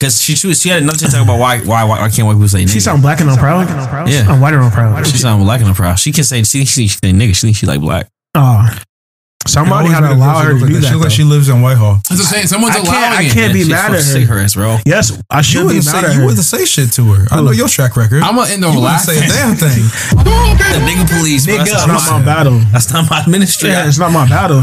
Because she, she was- she had another TikTok about why why why, why I can't white people say nigga. She sound black and I'm proud. Yeah. I'm white and I'm proud. She sound black and I'm proud. She can say she she, she say nigga. She thinks she like black. Oh, somebody had to a girl allow her to do like that. She look like she lives in Whitehall. That's what I'm saying. Someone's I can't. allowing I can't be She's mad supposed at to say her. her ass, bro. Yes, I should be wouldn't mad say at you her. wouldn't say shit to her. I know your track record. I'm gonna end on you last. say a damn thing. The nigga police. bro. Nigga, That's not not my battle. That's not my ministry. Yeah, it's not my battle.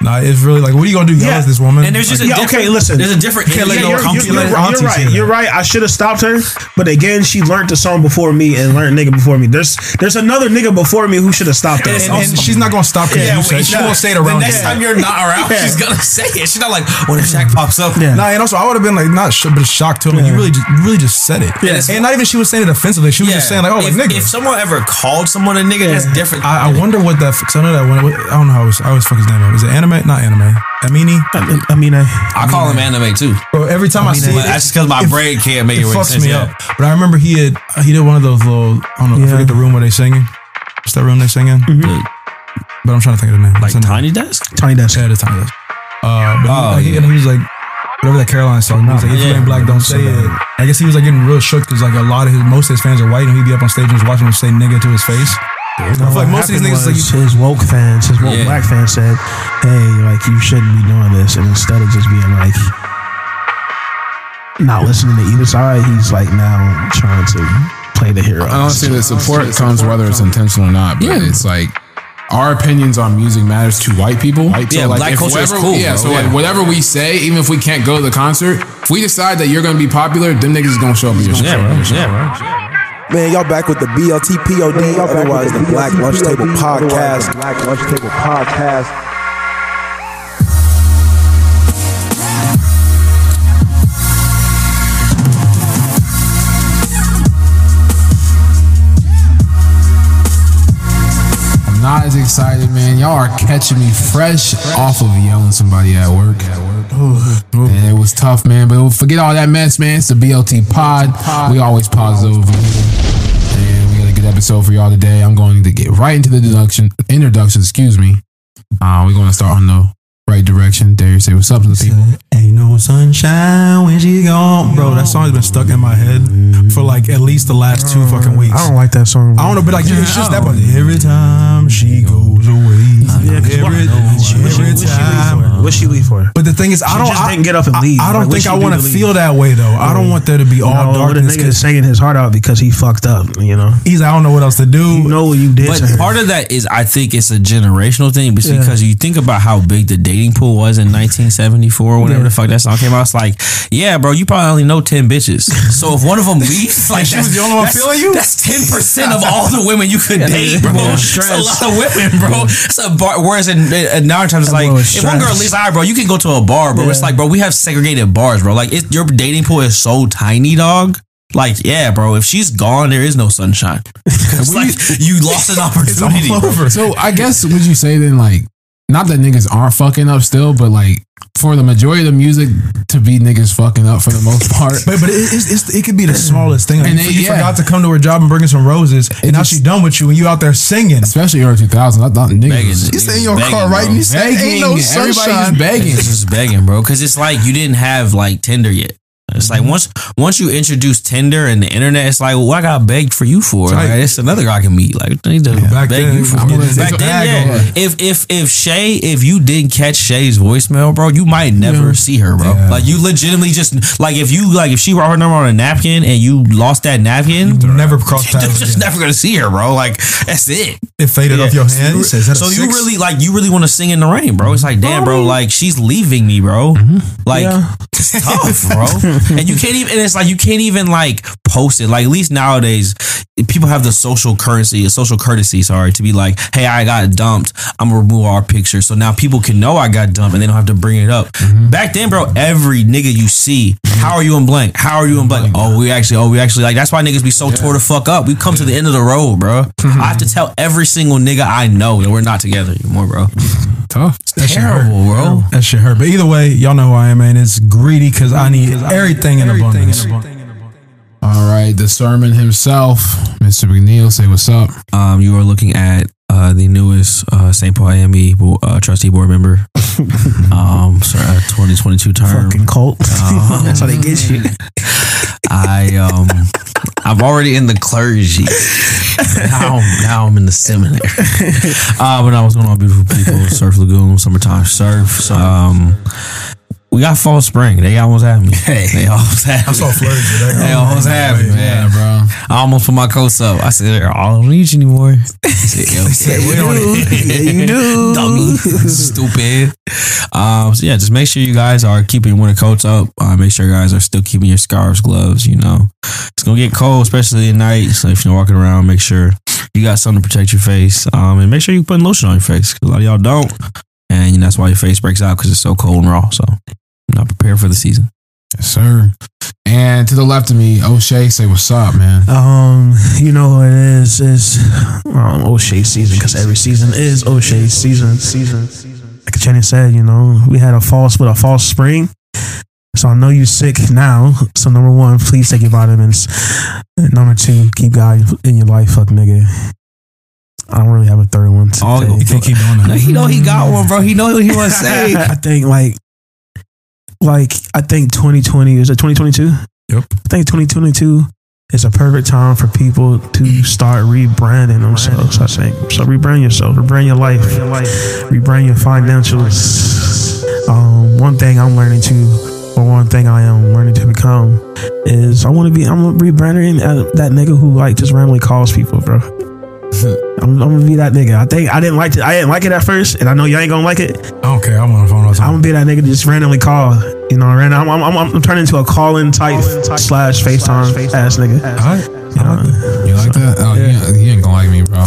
Nah, it's really like, what are you gonna do? Yell Yeah. at this woman? And there's just a Yeah, okay, listen. There's a different. can't let you're, you're, you're, you're right. You're right. I should have stopped her, but again, she learned the song before me and learned nigga before me. There's there's another nigga before me who should have stopped her. and, and she's not gonna stop because Yeah, you wait, she won't say it The around next you. time you're not around, she's gonna say it. She's not like, when if Shaq pops up. Yeah. Nah, and also I would have been like not sh- but shocked to him. Like, you really, just, you really just said it. Yeah. And not even she was saying it offensively. She was just saying like, oh, like if, nigga. if someone ever called someone a nigga, that's different. I, wonder what that. Cause I know that one. I don't know how. Was, I always fuck his name up. Is it anime? Not anime. Aminé. I, I I, I call him anime too. Bro, every time I, see But it, that's just because my it- brain can't make it it, make fucks sense. me yeah. up. But I remember he had he did one of those little. I don't know. I Yeah. forget the room where they singing. What's that room they singing? The- But I'm trying to think of the name. Like What's the name? Tiny Desk? Tiny Desk. Yeah, the tiny desk. Uh, but he, Oh, like, he- yeah. and he was like, whatever that Caroline song. He was like, if you Yeah. ain't black, don't say it. I guess he was like getting real shook because like a lot of his, most of his fans are white, and he'd be up on stage and just watching him say nigga to his face. I feel like most of these niggas like, his woke fans, his woke Yeah. black fans said, "Hey, like you shouldn't be doing this," and instead of just being like not listening to either side, he's like now trying to play the hero. Honestly, the support comes whether it's intentional or not. But Yeah. it's like our opinions on music matters to white people. Yeah, like, black if culture is cool, Yeah, bro. so Yeah. like whatever we say, even if we can't go to the concert, if we decide that you're gonna be popular, them niggas is gonna show up in your show. Yeah, bro. Yeah, bro. Man, y'all back with the BLT POD, otherwise the Black Lunch Table Podcast. Black Lunch Table Podcast. Not as excited, man. Y'all are catching me fresh off of yelling somebody at work. And it was tough, man. But forget all that mess, man. It's the BLT pod. We always positive. And we got a good episode for y'all today. I'm going to get right into the deduction, Introduction, excuse me. Uh, we're going to start on the right direction. Dare say what's up to the people. Ain't no sunshine when she gone. Bro, that song's been stuck in my head for like at least the last two fucking weeks. I don't like that song. I don't know, but like it's just that. But every time she goes away, Yeah, 'cause every, what- she- every leave time. for? She leave for? But the thing is, I don't. just I, didn't get up and leave. I, don't Like, think I want to to leave? feel that way though. I don't oh. want there to be all no, the darkness. nigga 'cause is singing his heart out because he fucked up. You know, He's I don't know what else to do. you know what you did But to her. part of that is, I think it's a generational thing, but Yeah. because you think about how big the dating pool was in 1974, whenever Yeah. the fuck that song came out. It's like, yeah, bro, you probably only know 10 bitches. So if one of them leaves, like she was the only one that's- feeling you? That's 10 percent of all the women you could date, bro. That's a lot of women, bro. It's a bar. Whereas in, in nowadays, it's like if one girl leaves, all right, bro, you can go to a bar, bro. It's like, bro, we have segregated bars, bro. Like it, your dating pool is so tiny, dog. Like, yeah, bro. If she's gone, there is no sunshine. it's like you lost an opportunity. So I guess would you say then like not that niggas aren't fucking up still, but like for the majority of the music to be niggas fucking up for the most part. But but it, it's, it's, it could be the smallest thing. Like, And you, they- you yeah. forgot to come to her job and bring her some roses, and now just- she's done with you, and you out there singing. Especially early 2000s. I thought niggas. Begging. You stay in your Begging, car, right? bro. And you say, Begging. "Ain't no sunshine." is begging. It's just begging, bro. Because it's like you didn't have like Tinder yet. It's like once once you introduce Tinder and the internet, it's like, well, what I got begged for you for? Right. Like, it's another guy I can meet. Like, I need to back then, you for. I'm Back then, yeah. If if if Shay, if you didn't catch Shay's voicemail, bro, you might never see her, bro. Yeah. Like you legitimately just like if you like if she wrote her number on a napkin and you lost that napkin. You never cross You're paths. just again. never gonna see her, bro. Like that's it. It faded off your hand. He says, "Is that a So you really like you really want to sing in the rain, bro? It's like, damn, bro, like she's leaving me, bro. Mm-hmm. Like Yeah. it's tough, bro. and you can't even. And it's like you can't even like post it. Like at least nowadays, people have the social currency, social courtesy, sorry, to be like, hey, I got dumped. I'm gonna remove our picture, so now people can know I got dumped, and they don't have to bring it up. Mm-hmm. Back then, bro, every nigga you see, mm-hmm. how are you in blank? How are you in blank? Oh, oh we actually, oh, we actually like. That's why niggas be so tore the fuck up. We come to the end of the road, bro. Mm-hmm. I have to tell every single nigga I know that we're not together anymore, bro. Tough. That shit hurt. Terrible, bro. That shit hurt. But either way, y'all know who I am, man. It's greedy because I need everything in abundance. All right, the sermon himself, Mr. McNeil, say what's up. Um, you are looking at uh, the newest uh, St. Paul AME bo- uh, trustee board member. um, sorry, 2022 term. Fucking cult. Uh, That's how they get you. I um, I'm already in the clergy. Now, I'm- now I'm in the seminary. Uh, but I was going on beautiful people, Surf Lagoon, summertime surf. Um, we got fall spring. They almost had me. They almost had I me. saw flurries today. They almost had me, man. Bro. I almost put my coats up. I said, I don't need you anymore. He said, Yo, we don't yeah, you do. dummy, stupid. Um, so yeah, just make sure you guys are keeping winter coats up. Uh, make sure you guys are still keeping your scarves, gloves. You know, it's gonna get cold, especially at night. So if you're walking around, make sure you got something to protect your face. Um, and make sure you putting lotion on your face 'cause a lot of y'all don't, and you know, that's why your face breaks out because it's so cold and raw. So, not prepared for the season. Yes, sir. And to the left of me, O'Shea, say what's up, man. Um, you know what it is? Is um, O'Shea season because every season is O'Shea season. Season. Season. Like Channing said, you know, we had a false with a false spring. So I know you're sick now. So number one, please take your vitamins. And number two, keep God in your life, fuck nigga. I don't really have a third one. To Oh. You can't keep doing that. he know he got one, bro. He know what he want to say. I think like, like I think 2020 is it 2022? Yep. I think 2022 is a perfect time for people to start rebranding themselves. I think so. Rebrand yourself, rebrand your life, rebrand your financials. Um, one thing I'm learning to, or one thing I am learning to become, is I want to be. I'm rebranding uh, that nigga who like just randomly calls people, bro. I'm, I'm gonna be that nigga. I think I didn't like it. I didn't like it at first, and I know y'all ain't gonna like it. I don't care. I'm on the phone all the I'm gonna be that nigga that just randomly call. You know, random. I'm, I'm, I'm, I'm turning into a call-in type slash FaceTime ass nigga. All right. You? You like that? Oh, he, he ain't gonna like me, bro.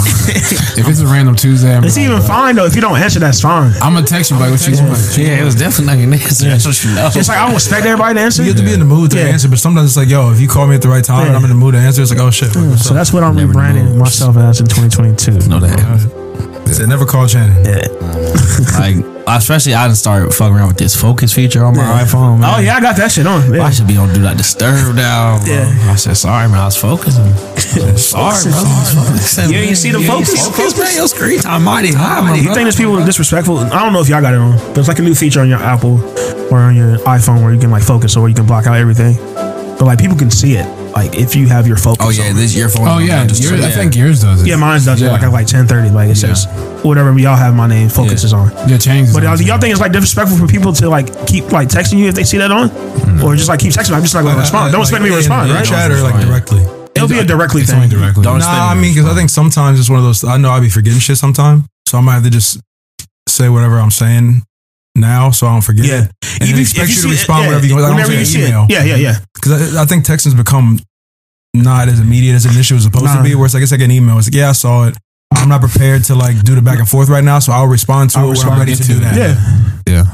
if it's a random Tuesday, I'm, It's even fine though. If you don't answer, that's fine. I'm gonna text you like what you want. yeah, it was definitely not an answer. That's what you know. It's like I don't expect everybody to answer. You have to be in the mood to Yeah. answer, but sometimes it's like, yo, if you call me at the right time and Yeah. I'm in the mood to answer, it's like, oh shit. Like, what's So up? that's what I'm Never rebranding knows. myself as in 2022. know that. Said never call Shannon. like especially I didn't start fucking around with this focus feature on my iPhone. Man. Oh yeah, I got that shit on. Yeah. I should be on do not disturb now. bro. Yeah. I said sorry, man. I was focusing. I said, sorry, bro. You ain't see the you focus? focus, man. Your screen time mighty high, man. You think there's people are disrespectful? I don't know if y'all got it on, but it's like a new feature on your Apple or on your iPhone where you can like focus or you can block out everything. But like people can see it, like if you have your focus. Oh yeah, on. this your phone. Oh yeah, Just- yours, I think yours does it. yeah, mine does it like at like 10:30. Like it says whatever y'all have my name. focuses Yeah. on. Yeah, change. But y'all, uh, y'all think it's like disrespectful for people to like keep like texting you if they see that on, mm-hmm. or just like keep texting? I'm just like gonna respond. Uh, Don't expect me to respond, in right? Chat or like directly. It'll be a directly it's thing. directly. Don't Nah, I mean, because I think sometimes it's one of those. I know I'll be forgetting shit sometime, so I might have to just say whatever I'm saying now, so I don't forget. Yeah. it. and then expect you to see it- respond yeah, whenever you like, whenever I you don't see say it. email. Yeah, yeah, yeah. Because I, I think texting's become not as immediate as an issue as supposed Nah. to be. Where it's like it's like an email. It's like yeah, I saw it. I'm not prepared to like do the back and forth right now, so I'll respond to I'll it when I'm ready to to do that. Yeah. Yeah.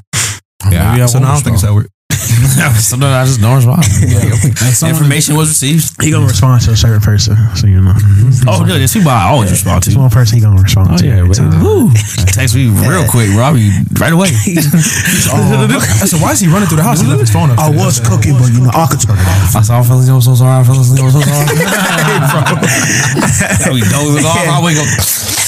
Yeah. Maybe I So now I don't think it's that weird. Sometimes I just don't respond. And someone- Information was received. He gonna respond to a certain person, so you know. Mm-hmm. Oh, no, there's people I always respond There's to. one person he gonna respond oh, to. every time. Woo. Text me real quick, bro. Right away. I said, why is he running through the house? He left his phone up. I was cooking, but you know I could turn it off. I saw fellas, I'm so sorry. I fell asleep. I'm so sorry. I be dozing off. I wake up.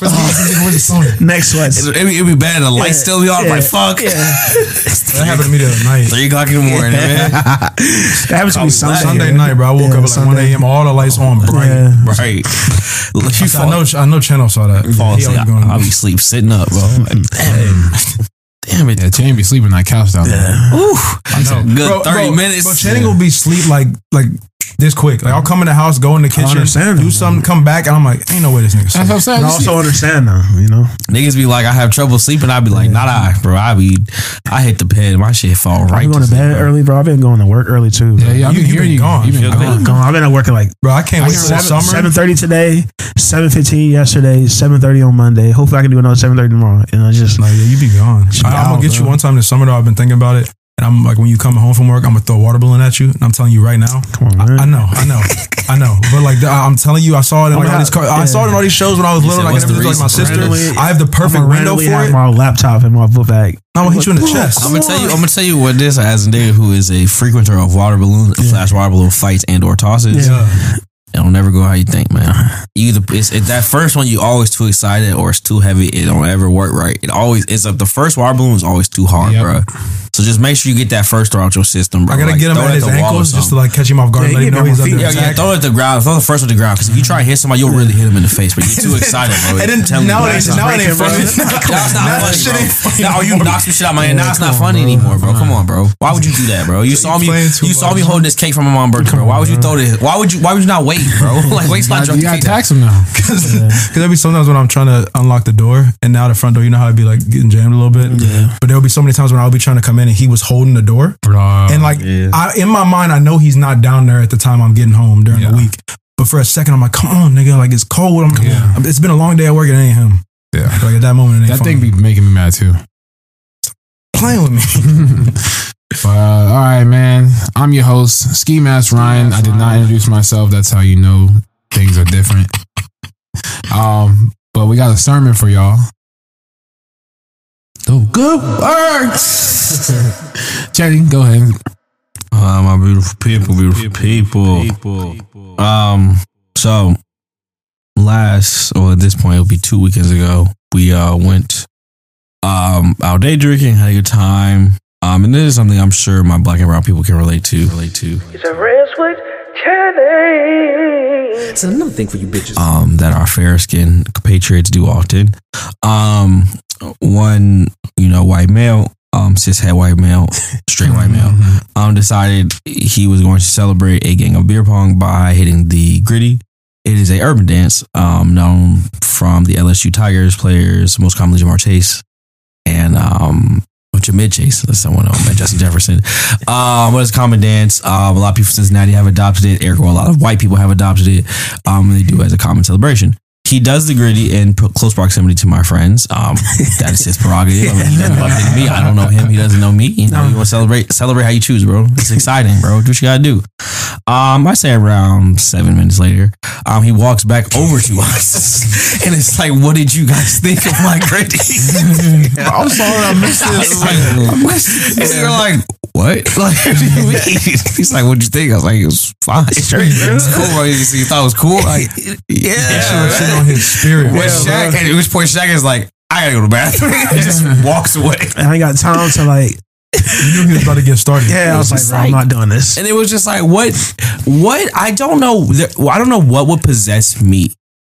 Where's? Next one. It'd be, it'd be bad. The light still be on. I'm like, fuck. That happened to me the other night. Three o'clock in the morning, man. That happens to me Sunday. Sunday night, bro. I woke Yeah, up at like 1 a.m. All the lights on bright. Yeah. Right. You I know, I know Channing saw that. fall He asleep. always going, I'll be sleep sitting up, bro. Damn. Damn it. Yeah, Channing be sleeping on that couch down there. Ooh. I know. Good 30 minutes. But Channing will be sleep like like this quick. Like I'll come in the house, go in the kitchen, do him. something, come back, and I'm like, ain't no way this nigga. That's what I'm saying. I also understand now, you know. Niggas be like, I have trouble sleeping. I be like, not I, bro. I be, I hit the bed. My shit fall right. I've right going to sleep, bed bro. early, bro. I've been going to work early too. Yeah, yeah. I've You- been you hearing been you. gone. You been Feel I've gone. been gone. I've been at work at like Bro, I can't wait till seven summer. seven thirty today, seven fifteen yesterday, seven thirty on Monday. Hopefully, I can do another seven thirty tomorrow. And I just Like, yeah, you be gone. Should I, am gonna get you one time this summer though. I've been thinking about it. And I'm like, when you come home from work, I'm gonna throw a water balloon at you. And I'm telling you right now. come on, man. I know, I know, I know. But like, I- I'm telling you, I saw it in I'm like all these. Car- have- I saw it in all these shows when I was little. said, Like, what's the like my sister. Randomly- I have the perfect I'm window for have it. My laptop in my book bag. I'm gonna hit you in the chest. I'm gonna tell you. I'm gonna tell you what this as a nigga who is a frequenter of water balloons, balloon flash water balloon fights and or tosses. Yeah. It don't never go how you think, man. You either it's it, that first one you always too excited or it's too heavy. It don't ever work right. It always it's like the first water balloon is always too hard, Yep. bro. So just make sure you get that first throw out your system, bro. I gotta Like, get him at his the ankles just to like catch him off guard, Yeah, let him know he's under. Yeah, attack. yeah, throw it at the ground. Throw the first one to the ground because if you try to hit somebody, you'll really hit him in the face. But you're too excited, bro. And then I'm telling now bro. it ain't now it ain't funny. Now not funny, shit bro. funny Now you anymore. knock some shit out my hand. Now it's not funny anymore, bro. Come on, bro. Why would you do that, bro? You saw me. You saw me holding this cake from my mom's birthday, bro. Why would you throw this? Why would you? Why would you not wait, bro? Like wait till I You gotta tax him now. Because there'll be sometimes when I'm trying to unlock the door and now the front door, you know how I'd be like getting jammed a little bit? Yeah. But there'll be so many times when I'll be trying to come in and he was holding the door. and like, I, in my mind, I know he's not down there at the time I'm getting home during Yeah. the week. But for a second, I'm like, come on, nigga. Like, it's cold. I'm, Yeah. It's been a long day at work. It ain't him. Yeah. Like, at that moment, it ain't That funny. thing be making me mad too. playing with me. But uh, all right, man. I'm your host, Ski Mask Ryan. I did not introduce myself. That's how you know things are different. Um, but we got a sermon for y'all. Oh, good works. Chetty, go ahead. Uh, my beautiful people, beautiful people. Um, so last or at this point it'll be two weekends ago, we uh went um out day drinking, had a good time. Um, and this is something I'm sure my black and brown people can relate to. Relate to. It's a red switch challenge. It's another thing for you bitches. um, that our fair skinned compatriots do often. Um, one, you know, white male, um, cishet white male, straight white male, um, decided he was going to celebrate a gang of beer pong by hitting the griddy. It is a urban dance, um, known from the LSU Tigers players, most commonly Ja'Marr Chase and um, Jamid Chase. That's someone else, man, Justin Jefferson. Um, it's a common dance. Um, a lot of people from Cincinnati have adopted it. Ergo, a lot of white people have adopted it. Um, they do it as a common celebration. He does the griddy in pro- close proximity to my friends. Um, that is his prerogative. I mean, he doesn't bump me. I don't know him. He doesn't know me. You know, you want to celebrate, celebrate how you choose, bro. It's exciting, bro. Do what you gotta do. Um, I say around seven minutes later, um, he walks back over to us, and it's like, "What did you guys think of my griddy?" I'm sorry I missed this. I was like, and you're like, what? Like, what do you mean? He's like, what'd you think? I was like, it was fine. It's cool, bro. You, you thought it was cool? Like, yeah. Shit on his spirit. When Shaq, at which point Shaq is like, I gotta go to the bathroom. he just walks away. And I ain't got time to like. You knew he was about to get started. Yeah, I was like, just bro, I'm not doing this. And it was just like, what? What? I don't know. I don't know what would possess me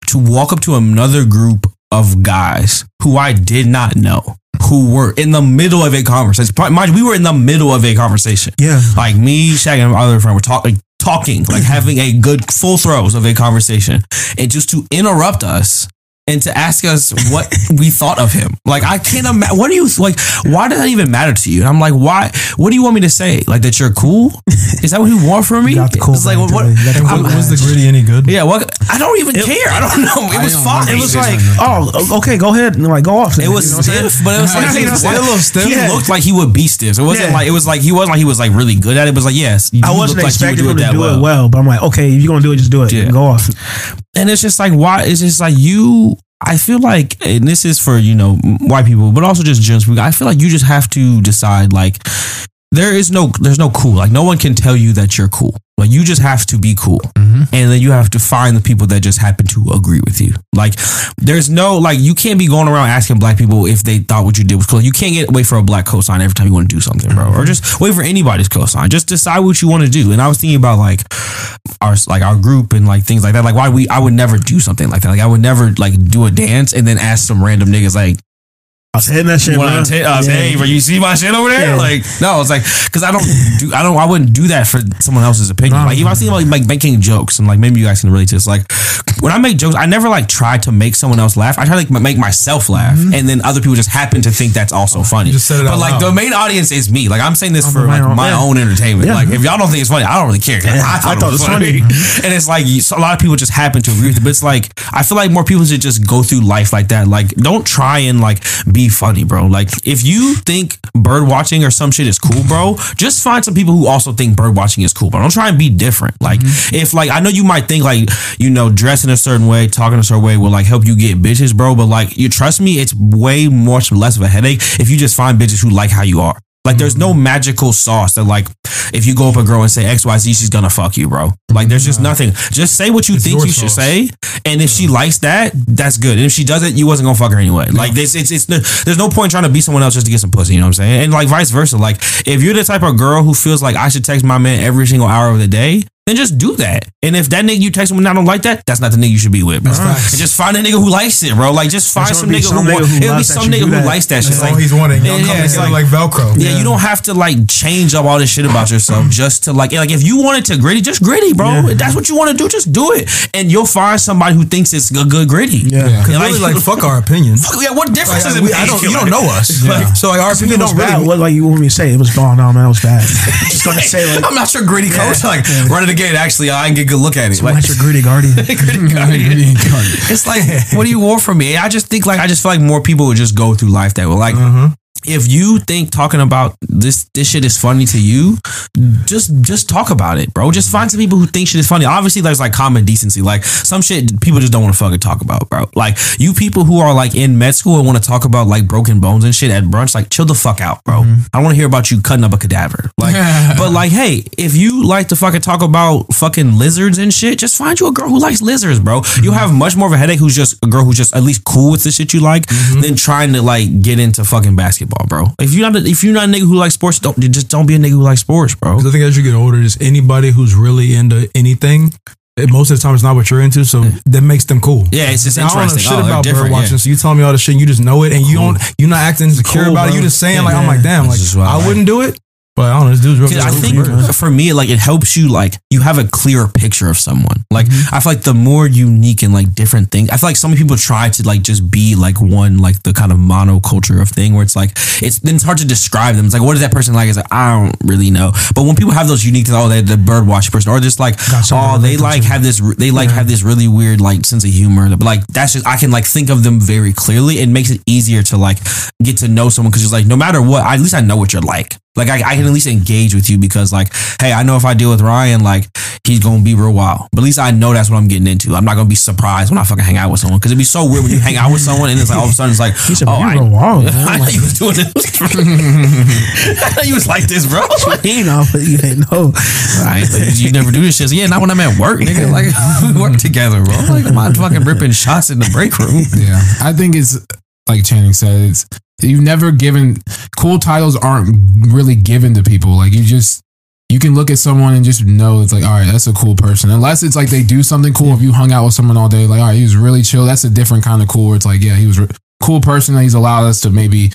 to walk up to another group of guys who I did not know, who were in the middle of a conversation. Mind you, we were in the middle of a conversation. Yeah. Like me, Shaq, and my other friend were talking, talking, like having a good full throws of a conversation, and just to interrupt us and to ask us what we thought of him. Like I can't imagine. What do you like? Why does that even matter to you? And I'm like, why? What do you want me to say? Like that you're cool? Is that what you want from me? You got the cool It's like what? what mentality. You got the I'm- Was, was the griddy any good? yeah, what? I don't even care. I don't know. It I was don't fine. It was like. Oh, okay, go ahead and like go off. then, It was you know what I'm saying? stiff, but it was like You know what I'm a little stiff. He looked like he would be stiff. It wasn't Yeah. like it was like he wasn't like he was like really good at it. It was like yes, you I wasn't like you would expecting him to that do it well, but I'm like, okay, if you're gonna do it, just do it. Yeah. Go off. and it's just like why it's just like you i feel like and this is for you know white people but also just people i feel like you just have to decide like there is no there's no cool. Like no one can tell you that you're cool. Like you just have to be cool. Mm-hmm. And then you have to find the people that just happen to agree with you. Like there's no like you can't be going around asking black people if they thought what you did was cool. You can't get wait for a black cosign every time you want to do something bro. Or mm-hmm. just wait for anybody's cosign. Just decide what you want to do. And i was thinking about like our like our group and like things like that. Like why we I would never do something like that. Like I would never like do a dance and then ask some random niggas like, I was hitting that shit. "Want man. to uh, Yeah. hey, bro, you see my shit over there?" Yeah. Like no, it's like because I don't do I don't I wouldn't do that for someone else's opinion. Like if I see like, like making jokes and like maybe you guys can relate to this. Like when I make jokes, I never like try to make someone else laugh. I try to like make myself laugh, and then other people just happen to think that's also funny. Mm-hmm. just said it but like loud. the main audience is me. Like I'm saying this I'm for my like own- my yeah. own entertainment. Like if y'all don't think it's funny, I don't really care. I, I thought it was funny. and it's like so a lot of people just happen to agree with it. But it's like I feel like more people should just go through life like that. Like don't try and like be funny, bro. Like if you think bird watching or some shit is cool, bro, just find some people who also think bird watching is cool. But don't try and be different. Like mm-hmm. if like I know you might think like you know dressing a certain way, talking a certain way will like help you get bitches, bro. But like you trust me, it's way much less of a headache if you just find bitches who like how you are. Like there's no magical sauce that like if you go up a girl and say X Y Z, she's gonna fuck you, bro. Like there's just nothing. Just say what you It's think you should say, and if she likes that, that's good. And if she doesn't, you wasn't gonna fuck her anyway. Like this, it's it's there's no point trying to be someone else just to get some pussy. You know what I'm saying? And like vice versa. Like if you're the type of girl who feels like I should text my man every single hour of the day. Then just do that. And if that nigga you text him and I don't like that, that's not the nigga you should be with, bro. facts. And just find a nigga who likes it, bro. Like just find some nigga some who, nigga want, who it'll be some nigga who that. likes that shit. That's Like, all he's wanting. Y'all Yeah, come it's together like, Velcro. yeah, you don't have to like change up all this shit about yourself mm. just to like like if you wanted to griddy, just griddy, bro. If that's what you want to do, just do it, and you'll find somebody who thinks it's a good griddy. Yeah. Because Yeah, really, like- like, fuck our opinion. Fuck, yeah, what difference Like, does it we- make? I don't, you don't know us. Like, so like our opinion Don't don't really. What like you want me to say? It was ball. No, man, it was bad. Just gonna say like, I'm not your griddy coach. Like run again. Actually, I didn't get a good look at it. Like, "Watch your griddy guardian." griddy guardian. It's like, what do you want from me? I just think like I just feel like more people would just go through life that way. Like, mm-hmm. If you think talking about this this shit is funny to you, just just talk about it, bro. Just find some people who think shit is funny. Obviously, there's like common decency. Like some shit people just don't want to fucking talk about, bro. Like you people who are like in med school and want to talk about like broken bones and shit at brunch, like chill the fuck out, bro. Mm-hmm. I don't want to hear about you cutting up a cadaver. Like, but like, hey, if you like to fucking talk about fucking lizards and shit, just find you a girl who likes lizards, bro. Mm-hmm. You have much more of a headache who's just a girl who's just at least cool with the shit you like mm-hmm. than trying to like get into fucking basketball, bro. If you're not a, if you're not a nigga who likes sports, don't just don't be a nigga who likes sports, bro. Because I think as you get older, just anybody who's really into anything, it, most of the time it's not what you're into, so that makes them cool. Yeah, it's just I don't know interesting. shit Oh, they're about bird different, watching, yeah. so you tell me all the shit, and you just know it, and you don't, you're not acting insecure cool, about it. bro. You just saying Yeah, like, I'm yeah. like, damn, like I I like. wouldn't do it, but I don't know, this dude's real. I think bird. for me, like it helps you, like you have a clearer picture of someone. Like mm-hmm. I feel like the more unique and like different things. I feel like some people try to like just be like one, like the kind of monoculture of thing where it's like it's then it's hard to describe them. It's like what is that person like? It's like I don't really know. But when people have those unique things, oh, they're the bird watching person, or just like oh, they like have this, they like have this really weird like sense of humor. But like that's just I can like think of them very clearly. It makes it easier to like get to know someone because it's like no matter what, at least I know what you're like. Like I, I can at least engage with you because like, hey, I know if I deal with Ryan, like he's gonna be real wild. But at least I know that's what I'm getting into. I'm not gonna be surprised when I fucking hang out with someone because it'd be so weird when you hang out with someone and it's like all of a sudden it's like, He oh, I, real wild." I know you was doing this. I know you was like this, bro. You know, but you ain't know. Right, like, you never do this shit. So, yeah, not when I'm at work, nigga. Like we work together, bro. Like I'm not fucking ripping shots in the break room. Yeah, I think it's like Channing said. It's you've never given cool titles aren't really given to people. Like you just you can look at someone and just know it's like, all right, that's a cool person. Unless it's like they do something cool. If you hung out with someone all day, like, all right, he was really chill. That's a different kind of cool. Where it's like, yeah, he was a cool person. That he's allowed us to maybe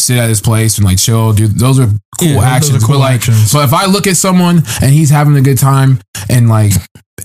sit at his place and like chill. Dude, those are cool Yeah, those are actions. cool but like, actions. so if I look at someone and he's having a good time and like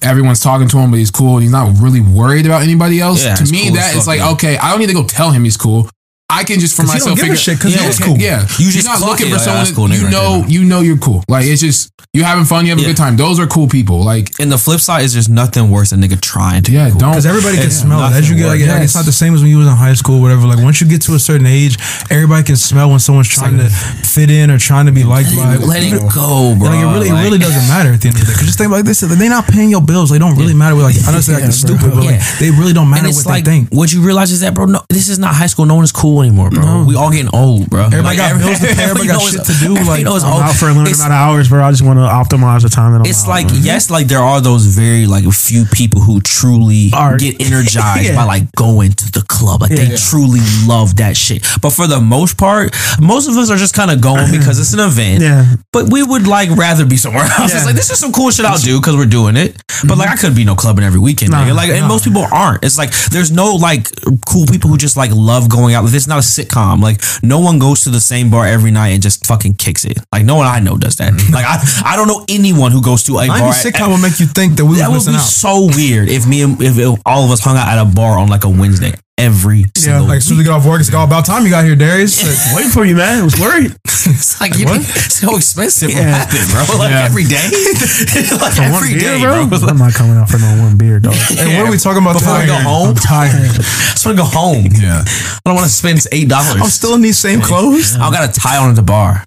everyone's talking to him, but he's cool and he's not really worried about anybody else. Yeah, to me, cool that is like yeah. okay. I don't need to go tell him he's cool. I can just for he myself don't give a figure shit 'cause he Yeah. is cool. Yeah, You you're just not looking it, for like, someone. that's cool that you know, there, you know you're cool. Like it's just you having fun, you having a Yeah. good time. Those are cool people. Like And the flip side is there's nothing worse than nigga trying to. be yeah, cool. don't Because everybody can smell it. As you get, like, nothing like, it's not the same as when you was in high school, whatever. Like once you get to a certain age, everybody can smell when someone's trying to fit in or trying to be liked by. Let it go, bro. Like it really, Like- it really doesn't matter at the end of the day. Because just think like this: they're not paying your bills. They don't really matter. What, like I know it's like it's stupid, but like they really don't matter what they think. what you realize is that, bro. No, this is not high school. No one is cool anymore, bro. We all getting old, bro. Everybody got bills to pay, everybody got shit to do, like, you know it's I'm old. out for a limited It's- amount of hours, bro. I just want to optimize the time that I'm It's out, like man. yes, like there are those very like few people who truly Are- get energized Yeah. by like going to the club. Like they Yeah. truly love that shit. But for the most part, most of us are just kind of going because it's an event. Yeah. But we would like rather be somewhere else. It's like this is some cool shit I'll do because we're doing it. But like mm-hmm. I could be no clubbing every weekend. Nah, nigga. Like and nah. most people aren't. It's like there's no like cool people who just like love going out. Like, This is not a sitcom. Like no one goes to the same bar every night and just fucking kicks it. Like no one I know does that. like I I don't know anyone who goes to a bar. Ninety at- sitcom will make you think that we that would be out. so weird if me and if it- all of us hung out at a bar on like a Wednesday every single Like as soon as we get off work, it's all oh, about time you got here, Darius. Waiting for you, man. I was worried. It's like you know, it's so expensive. What Yeah. happened, bro? Like Yeah. every day, like For every beer, day, bro. bro. I'm not coming out for no one beer, dog. And what are we talking about? Before we go home, I'm tired. I just want to go home. yeah. I don't want to spend eight dollars. I'm still in these same clothes. I got a tie on at the bar.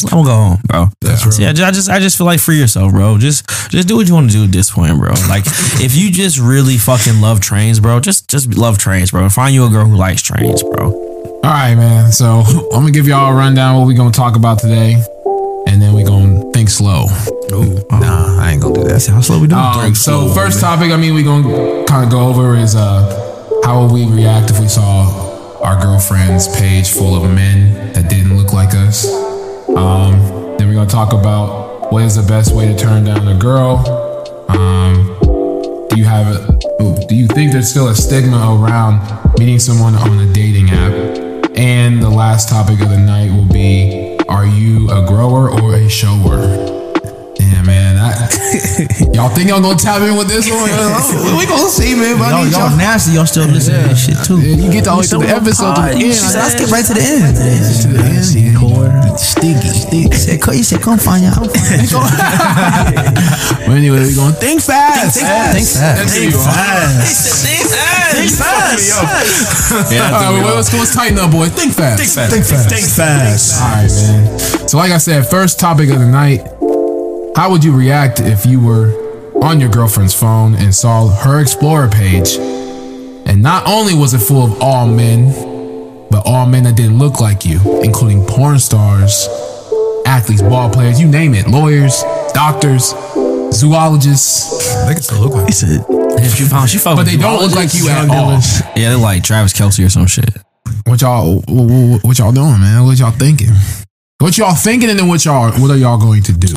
Just, I'm gonna go home, bro. That's So, yeah, I just I just feel like free yourself, bro. Just just do what you want to do at this point, bro. Like if you just really fucking love trains, bro, just just love trains, bro. Find you a girl who likes trains, bro. All right, man. So I'm gonna give y'all a rundown what we're gonna talk about today, and then we gonna think slow. Ooh. Nah, I ain't gonna do that. How slow we doing? Um, so first topic, I mean, we gonna kind of go over is uh, how would we react if we saw our girlfriend's page full of men that didn't look like us. Um, then we're gonna talk about what is the best way to turn down a girl. Um, do you have do you think there's still a stigma around meeting someone on a dating app? And the last topic of the night will be: Are you a grower or a shower? Yeah, man. I, y'all think y'all gonna tap in with this one? we gonna see, man. But Y'all, need y'all y'all. nasty. Y'all still listen to this shit too. Yeah, you get all the way to the episode to the end. Let's get right to the end. To the end. Stinky, stinky. You said, come find out. But anyway, we gonna think fast. Think fast. That's Think what you want. Think fast. Yeah, all right, well, let's go. Let's tighten up, boy. Think fast. Think fast. Think fast. All right, man. So, like I said, first topic of the night. How would you react if you were on your girlfriend's phone and saw her Explorer page? And not only was it full of all men, but all men that didn't look like you, including porn stars, athletes, ball players, you name it, lawyers, doctors, zoologists. They can still look like He said, if she found, she found, But they don't look like you at all. Yeah, they're like Travis Kelce or some shit. What y'all, what, what, what y'all doing, man? What y'all thinking? What y'all thinking, and then what y'all, what are y'all going to do?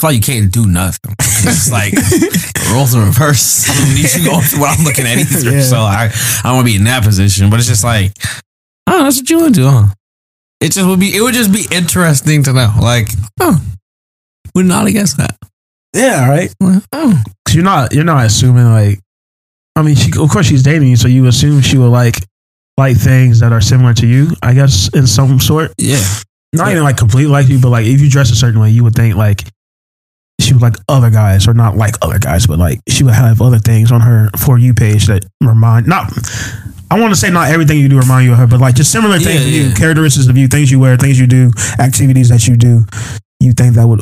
Feel like you can't do nothing. It's like roles in reverse. I don't need you going through what I'm looking at either. So I, I don't want to be in that position. But it's just like, oh, that's what you want to do, huh? It just would be. It would just be interesting to know. Like, oh, would not against that. Yeah, right. Oh, Cause you're not you're not assuming like, I mean, she of course she's dating you, so you assume she will like like things that are similar to you. I guess in some sort, yeah. not even like completely like you, but like if you dress a certain way, you would think like she would like other guys, or not like other guys, but like she would have other things on her for you page that remind not. I want to say not everything you do remind you of her, but like just similar things Yeah, to you, yeah. characteristics of you, things you wear, things you do, activities that you do. You think that would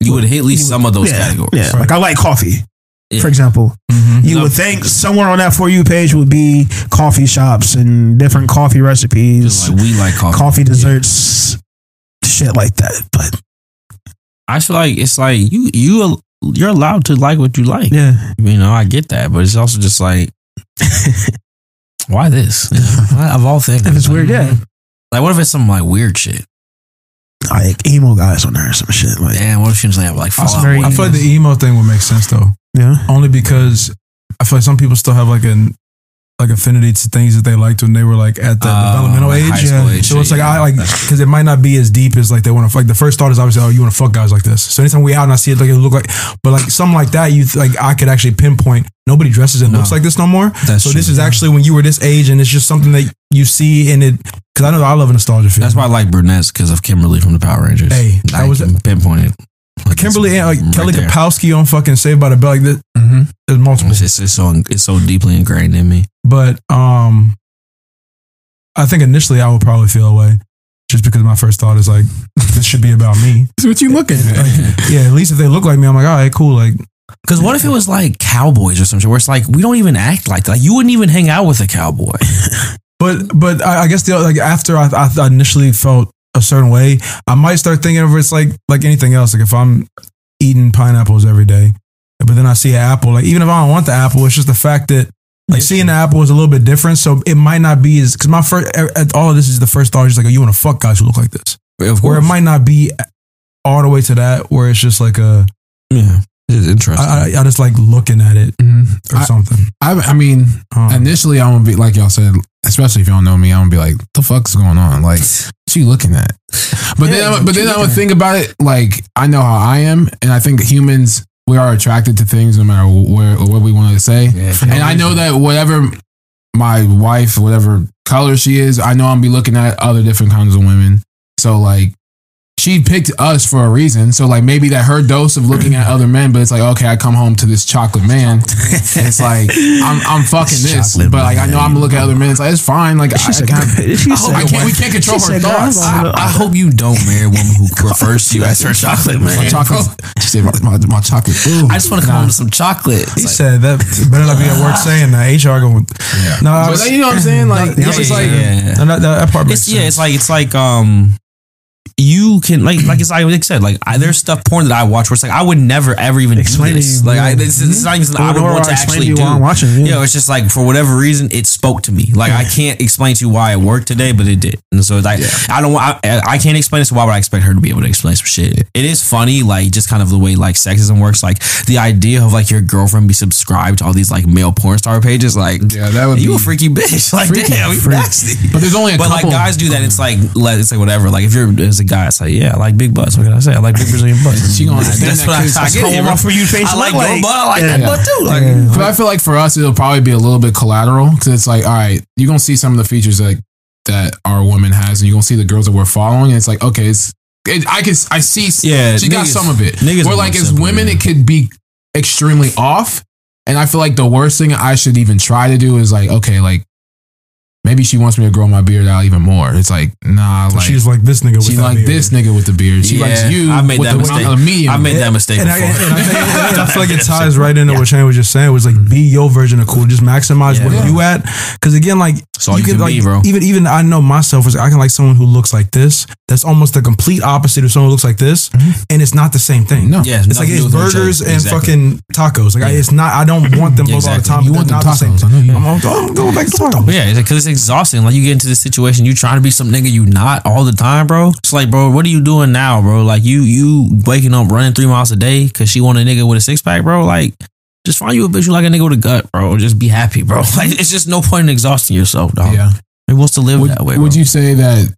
You would hit at least some of those yeah, categories. Yeah, like I like coffee, Yeah. for example. Mm-hmm. You No. would think somewhere on that for you page would be coffee shops and different coffee recipes, like we like coffee. coffee desserts, shit like that. But I feel like it's like you you you're allowed to like what you like. yeah, You know, I get that, but it's also just like, why this? of all things, if it's weird, yeah, Like, what if it's some like weird shit? like emo guys on there or some shit. Like Damn, what if she was like, like That's Fallout very- I feel like the emo thing would make sense though, yeah, only because I feel like some people still have like an like affinity to things that they liked when they were like at the Oh, developmental like age. Yeah. age So it's like I like because it might not be as deep as like they want to. Like the first thought is obviously, oh, you want to fuck guys like this. So anytime we out and I see it, like it look like, but like something like that, you like I could actually pinpoint. Nobody dresses and No. looks like this no more. That's so this true. is actually when you were this age, and it's just something that you see in it. Because I know I love a nostalgia feel. That's why I like brunettes because of Kimberly from the Power Rangers. Hey, that I was- can pinpoint it. Like, Kimberly and like right Kelly there. Kapowski on fucking Saved by the Bell. Like th- Mm-hmm. there's multiple. It's, it's, it's so it's so deeply ingrained in me. But um, I think initially I would probably feel away, just because my first thought is like, this should be about me. So what you looking at? Like, yeah, at least if they look like me, I'm like, all right, cool. Like, Because what if it was like cowboys or something where it's like we don't even act like that? Like, you wouldn't even hang out with a cowboy. but but I, I guess the like after I, I initially felt a certain way, I might start thinking of it's like like anything else. Like if I'm eating pineapples every day, but then I see an apple, like even if I don't want the apple, it's just the fact that. Like seeing the apple is a little bit different, so it might not be as because my first at all of this is the first thought is like, oh, you want to fuck guys who look like this, Of where it might not be all the way to that, where it's just like a yeah, it's interesting. I, I, I just like looking at it Mhm. or I- something. I, I mean, Um, initially I'm gonna be like y'all said, especially if y'all know me, I'm gonna be like, the fuck's going on? Like, what you looking at? But Yeah, then, what but then I would think about it. Like, I know how I am, and I think humans we are attracted to things no matter where or what we want to say. Yeah, and I know that whatever my wife, whatever color she is, I know I'm be looking at other different kinds of women. So like. She picked us for a reason, so like maybe that her dose of looking at other men, but it's like okay, I come home to this chocolate man, it's like I'm I'm fucking this, Chocolate but like I know I'm gonna look at other men. It's like it's fine, like I, She I said, can't, she I, said, I can't, we can't control She her said, thoughts. I, I hope you don't marry a woman who refers to you as her chocolate man. chocolate, said my, my, my chocolate. Ooh. I just want to come home to some chocolate. He like- said that better not be at work saying that. HR going. No, I But was, you know what I'm saying? Like, Yeah, it's just yeah, like, yeah. no, that, that part makes it's yeah, it's like it's like um you can like like it's like, I said like I, there's stuff porn that I watch where it's like I would never ever even Explain do this you, like yeah. I, this, this is not even something I would want to actually do. while I'm watching, yeah. You know, it's just like for whatever reason it spoke to me. Like I can't explain to you why it worked today, but it did. And so it's like I don't I, I can't explain it. So why would I expect her to be able to explain some shit? It is funny, like just kind of the way like sexism works. Like the idea of like your girlfriend be subscribed to all these like male porn star pages. Like Yeah, that would you be a freaky bitch. Like freaky, damn, freaky. nasty. But there's only a But like guys do that, it's like it's like whatever. Like if you're as a guy, it's like yeah, I like big butts. What can I say? I like big Brazilian butts. She gonna understand That's that what I, 'cause I that's get. how it, bro. for you face I like look your butt. I like Yeah. that butt too. Like But I feel like for us, it'll probably be a little bit collateral because it's like, all right, you're gonna see some of the features like that our woman has, and you're gonna see the girls that we're following. And it's like, okay, it's it, I can I see, Yeah, she got niggas- some of it. niggas Where are like more as simple, women, yeah. it could be extremely off, and I feel like the worst thing I should even try to do is like, okay, like maybe she wants me to grow my beard out even more. It's like, nah, like she's like this nigga. With she that like beard. this nigga with the beard. She Yeah, likes you. I made with that the, mistake. A medium. I made that mistake And I, before. and I, think, and I feel like it ties right into what Shane was just saying. Was like be your version of cool. Just maximize Yeah. where you at. Because again, like That's all you can like be, bro. even even I know myself is I can like someone who looks like this. That's almost the complete opposite of someone who looks like this, mm-hmm. and it's not the same thing. No. Yeah, It's like it's burgers and fucking tacos. Like I, it's not. I don't want them both all the time. You want them the tacos. I thing. know you- I'm, I'm, I'm going back to tacos. Yeah, because it's exhausting. Like you get into this situation, you trying to be some nigga you not all the time, bro. It's like, bro, what are you doing now, bro? Like you you waking up running three miles a day because she want a nigga with a six pack, bro. Like just find you a bitch who like a nigga with a gut, bro. Just be happy, bro. Like it's just no point in exhausting yourself, dog. Yeah. Who wants to live Would, that way? would bro? you say that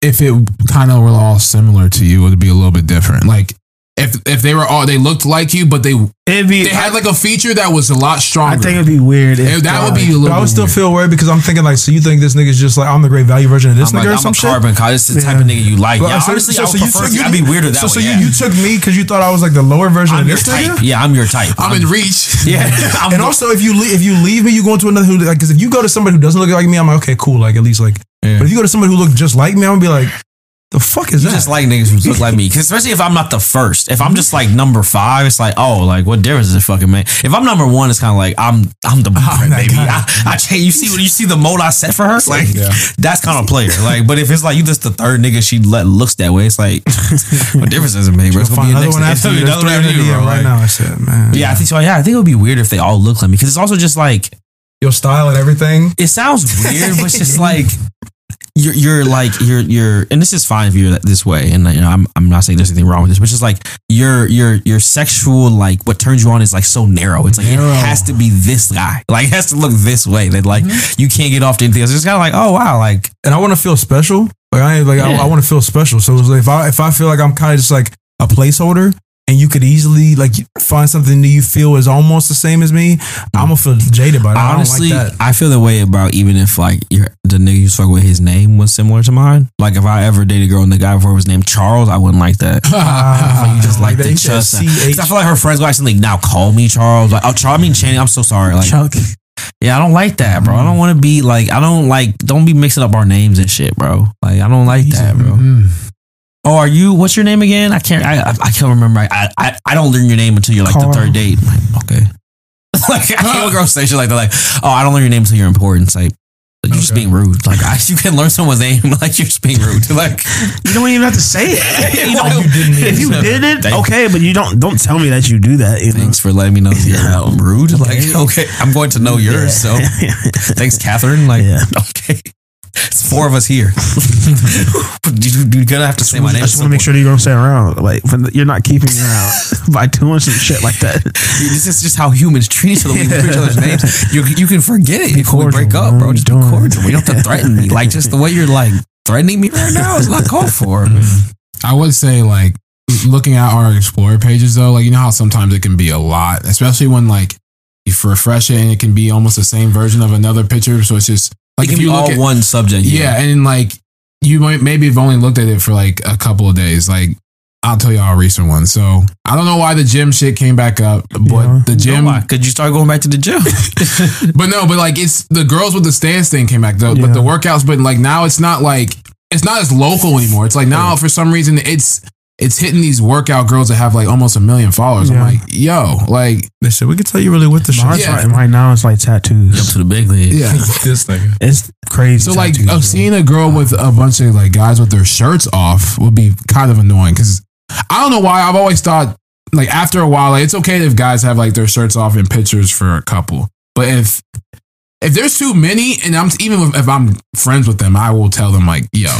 if it kind of were all similar to you, it would be a little bit different? Like if if they were all they looked like you, but they It'd be. they had like a feature that was a lot stronger. I think it'd be weird. If, If that would be a little. But I would still weird. feel weird because I'm thinking like, so you think this nigga's just like I'm the great value version of this I'm, nigga like, or I'm some a shit? carbon copy. This is the type of nigga you like. Well, yeah, so- honestly, so- I so you took- you I'd be weirder that so, way. so you, yeah. you took me because you thought I was like the lower version I'm of your this type. nigga. Yeah, I'm your type. I'm in reach. Yeah, I'm And the- also, if you leave, if you leave me, you go into another who like because if you go to somebody who doesn't look like me, I'm like okay, cool, like at least like. But if you go to somebody who looks just like me, I'm gonna be like, the fuck is You that? just like niggas who look like me, especially if I'm not the first. If I'm just like number five, it's like, oh, like what difference does it fucking make? If I'm number one, it's kind of like I'm I'm the oh blueprint, that baby. guy. I, I change. You see what you see the mode I set for her, like Yeah. that's kind of player. Like, but if it's like you just the third nigga she let looks that way, it's like what difference does it make? Bro? It's gonna be another one after you. Another one after you, bro, right now. I said, man, Yeah, I think so. Yeah, I think it would be weird if they all look like me because it's also just like your style and everything. it sounds weird, but it's just like you're you're like you're you're and this is fine if you're this way and you know I'm I'm not saying there's anything wrong with this but it's just like your your your sexual like what turns you on is like so narrow it's like Narrow. it has to be this guy like it has to look this way that like mm-hmm. you can't get off to anything else it's kind of like oh wow like and I want to feel special. Like I like I, Yeah. I want to feel special. So if I if I feel like I'm kind of just like a placeholder, and you could easily like find something that you feel is almost the same as me, I'm gonna feel jaded by that. honestly I don't like that. I feel the way about even if like you're, the nigga you fuck with his name was similar to mine like if I ever dated a girl and the guy before was named Charles I wouldn't like that you just like the you just I feel like her friends will actually now call me Charles. Like, oh, Charles, I mean Channing. I'm so sorry. Like, Chuck. yeah, I don't like that, bro. I don't want to be like, I don't like, don't be mixing up our names and shit, bro. Like, I don't like that, bro. Mm. Oh, are you? What's your name again? I can't. I I, I can't remember. I, I I don't learn your name until you're like Carl. the third date. I'm like, okay. like I can't girl say shit like that. Like, oh, I don't learn your name until you're important. It's like. You're just being rude. Like I, you can learn someone's name. Like you're just being rude. Like You don't even have to say it. You know, you didn't if you say did it, okay, but you don't. Don't tell me that you do that. You know? Thanks for letting me know you're um, rude. Like, okay, I'm going to know yours. So, thanks, Catherine. Like, Yeah. okay, it's four of us here. you, you're gonna have to say my name. I just want to make sure that you don't stay around. Like when you're not keeping me around by doing some shit like that. This is just how humans treat each other. We hear each other's names. You, you can forget it if we break up, bro. bro. Just be Doing it. cordial. You don't have to threaten me. Like, just the way you're like threatening me right now is not called for. I would say like looking at our Explorer pages though, like you know how sometimes it can be a lot, especially when like you refresh it and it can be almost the same version of another picture. So it's just like Like, if you all at one subject, yeah, and like you might maybe have only looked at it for like a couple of days. Like I'll tell y'all a recent one. So I don't know why the gym shit came back up, but Yeah. the gym. Could you start going back to the gym? But no, but like it's the girls with the stance thing came back though. But the workouts, but like now it's not like it's not as local anymore. It's like now for some reason it's it's hitting these workout girls that have like almost a million followers. Yeah. I'm like, yo, like, They said we could tell you really what the shit. Mine's Yeah. right, right now it's like tattoos. Up to the big league. yeah. this nigga. It's crazy. So like, tattoos, uh, bro. seeing a girl with a bunch of like guys with their shirts off would be kind of annoying because I don't know why I've always thought like after a while like it's okay if guys have like their shirts off in pictures for a couple, but if if there's too many and I'm even if I'm friends with them, I will tell them like, yo.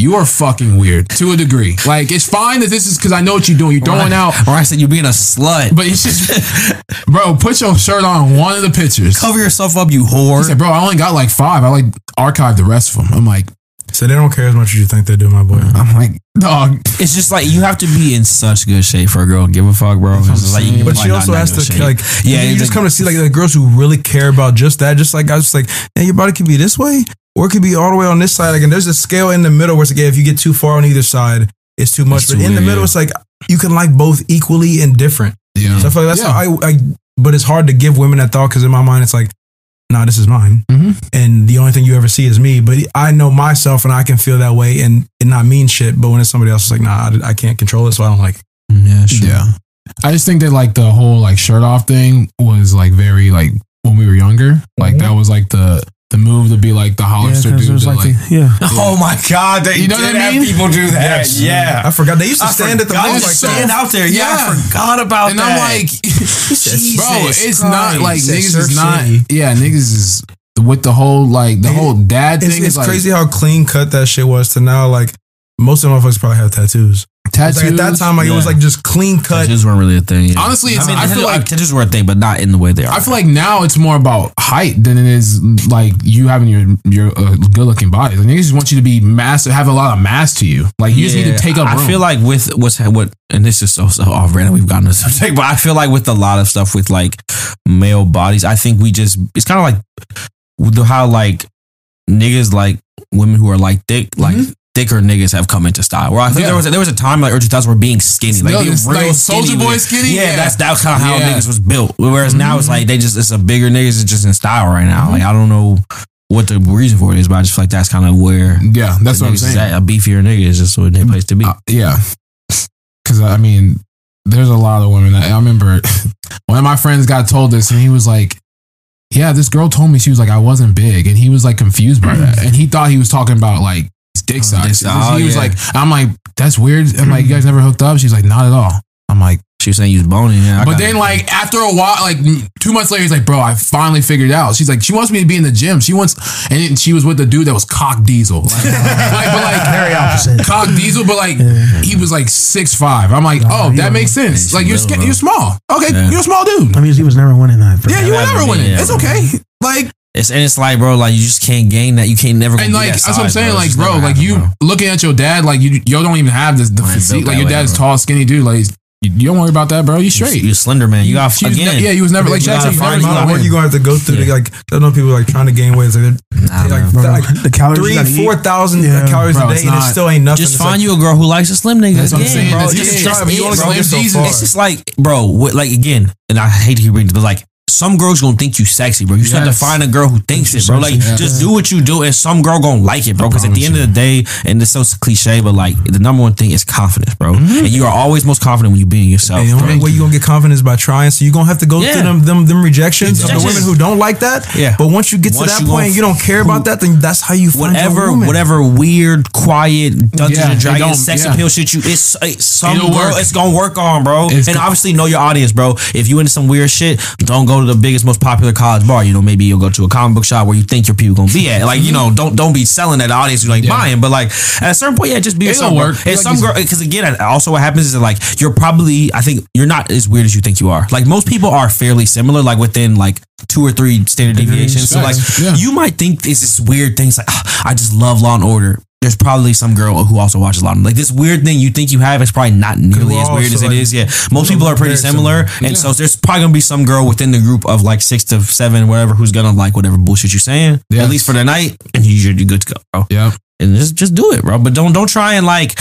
You are fucking weird to a degree. Like it's fine that this is because I know what you're doing. You're throwing out, Or I said you're being a slut. but it's just, bro. Put your shirt on one of the pictures. Cover yourself up, you whore. He whore. said, bro, I only got like five. I like archived the rest of them. I'm like, So they don't care as much as you think they do, my boy. I'm like, dog. It's just like you have to be in such good shape for a girl give a fuck, bro. It's just like, you But she not also not has to shit. like, Yeah, yeah. You just like- come to see like the girls who really care about just that. Just like I was just like, yeah, your body can be this way, or it could be all the way on this side. Like, and there's a scale in the middle where it's like, yeah, if you get too far on either side, it's too much. It's but too in the middle, yeah. it's like you can like both equally and different. Yeah. So I feel like that's Yeah. how I, I. But it's hard to give women that thought because in my mind, it's like, nah, this is mine, Mhm. and the only thing you ever see is me. But I know myself, and I can feel that way, and and not mean shit. But when it's somebody else, it's like, nah, I, I can't control it, so I don't like. it. yeah, sure. Yeah. I just think that like the whole like shirt off thing was like very like when we were younger. Like that was like the the move to be like the yeah, Hollister 'cause dude. was that, like, like, the- yeah. Oh my god, they You know did what I have mean? people do that. Yeah. I forgot they used to I stand at the forgot mall like stand out there. Yeah, I forgot about and that. And I'm like, bro, Jesus it's not like Said niggas is not. City. Yeah, niggas is with the whole like the It- whole dad It's, thing. it's is like crazy how clean cut that shit was to now. Like most of the motherfuckers probably have tattoos. It's tattoos. Like at that time, like it was like just clean cut. tattoos weren't really a thing. Yeah. Honestly, it's- I, mean, I feel like- tattoos were a thing, but not in the way they are. I feel like now it's more about height than it is like you having your your uh, good looking body. Like niggas just want you to be massive, have a lot of mass to you. Like you just need to take up. I room. feel like with what's what, and this is so so off brand. We've gotten to subject, but I feel like with a lot of stuff with like male bodies, I think we just it's kind of like the- how like niggas like women who are like thick, like. Thicker niggas have come into style. Where I think Mm-hmm. Yeah. there was a, there was a time like early 2000s where being skinny, like No, being real like Soulja Boy skinny? Yeah, Yeah. that's that's kind of how Yeah. Mm-hmm. niggas was built. Whereas now it's like they just it's a bigger niggas is just in style right now. Mm-hmm. Like I don't know what the reason for it is, but I just feel like that's kind of where yeah, that's what I'm saying. at. A beefier nigga is just what they place to be. Uh, yeah, because I mean, there's a lot of women. That, I remember one of my friends got told this, and he was like. Yeah, this girl told me she was like I wasn't big, and he was like confused by that, and he thought he was talking about like dick oh, size. dick size. Oh, he was yeah. like, I'm like, that's weird. I'm like, you guys never hooked up? She's like, not at all. I'm like, She was saying you was boning. Yeah, but then like after a while, like two months later, he's like, bro, I finally figured it out. She's like, she wants me to be in the gym. She wants, and then she was with the dude that was cock diesel, like, like, but like Very opposite. cock diesel, but like he was like six five. I'm like, Nah, oh, that don't- makes sense. Yeah, Like you're she's sca- little, you're small. Okay, Yeah. you're a small dude. I mean, he was never winning that. Bro. Yeah, you were never never been, winning. yeah, It's okay. Like it's and it's like, bro, like you just can't gain that. You can't never. gonna and like that that's what I'm saying. It's Like bro, like happen, you bro. looking at your dad, like you you don't even have this the I physique. Like your way, dad's bro. tall, skinny dude. Like you, you don't worry about that, bro. You straight. You, you slender man. You got She was again. ne- yeah, you was never like You Jackson. gotta You never, find you out what you gonna have to go through to Yeah. like I know people like trying to gain weight. It's like, Nah, like, bro. like the calories you three, four thousand Yeah. calories Bro, a day, and it still ain't nothing. Just It's find like, you a girl who likes a slim nigga. That's what I'm saying. bro. That's Just, it. that's Try, but you it, only bro. gonna get so Slim far. It's just like, bro, what, like again, and I hate to keep bringing, it, but like some girls gonna think you sexy, bro. You just have to find a girl who thinks it, bro. Like just do what you do, and some girl gonna like it, bro. Because at the end promise of the day, and it's so cliche, but like the number one thing is confidence, bro. Mm-hmm. And you are always most confident when you being yourself. And the only way you gonna get confidence by trying. So you are gonna have to go Yeah. through them them, them rejections of the women who don't like that. Yeah. But once you get to that you point and you don't care about that, then that's how you find whatever, whatever weird, quiet Dungeons Yeah, and Dragons sex yeah. appeal shit. You, it's, it's some It'll girl. work. It's gonna work on, bro. It's and obviously know your audience, bro. If you into some weird shit, don't go to the biggest, most popular college bar. You know, maybe you'll go to a comic book shop where you think your people gonna be at. Like, you know, don't don't be selling that audience. You're like Yeah. buying, but like at a certain point, yeah, just be yourself. work. And Like some girl, because again, also what happens is that like you're probably, I think you're not as weird as you think you are. Like most people are fairly similar, like within like two or three standard deviations. So like Yeah. you might think this is weird things like "Ah, I just love Law and Order. There's probably some girl who also watches a lot Order. Like this weird thing you think you have is probably not nearly as weird as also, it like, is. Yeah, most people are pretty similar, similar. and so there's probably gonna be some girl within the group of like six to seven, whatever, who's gonna like whatever bullshit you're saying. Yeah. At least for the night, and you're, you're good to go, bro. Yeah. And just just do it, bro. But don't don't try and like,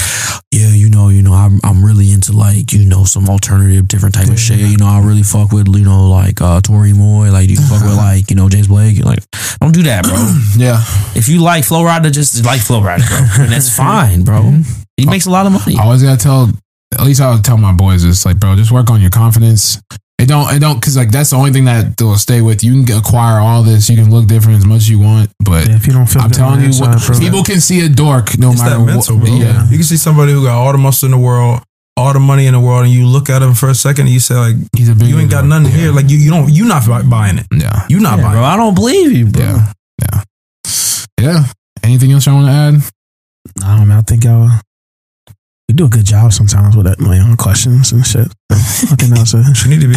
yeah, you know, you know, I'm I'm really into like you know some alternative, different type of shit. You know, I really fuck with you know like uh Toro y Moi, like you fuck with like you know James Blake. You're like, don't do that, bro. Yeah. If you like Flo Rida, just like Flo Rida, bro. And that's fine, bro. He makes a lot of money. I always gotta tell at least I would tell my boys it's like, bro, just work on your confidence. It don't, it don't, because like that's the only thing that will stay with you. You can acquire all this. You can look different as much as you want, but Yeah, if you don't feel I'm telling you, what, inside, bro. people can see a dork no It's matter that mental, what. bro. Yeah, You can see somebody who got all the muscle in the world, all the money in the world, and you look at him for a second and you say like, he's a big. you ain't got nothing here. Like you, you don't, you not buying it. Yeah, You not Yeah, buying Bro, it. I don't believe you, bro. yeah, yeah, yeah. Anything else I want to add? I don't know. I think y'all we do a good job sometimes with that, like on questions and shit. I think that's it. She need to be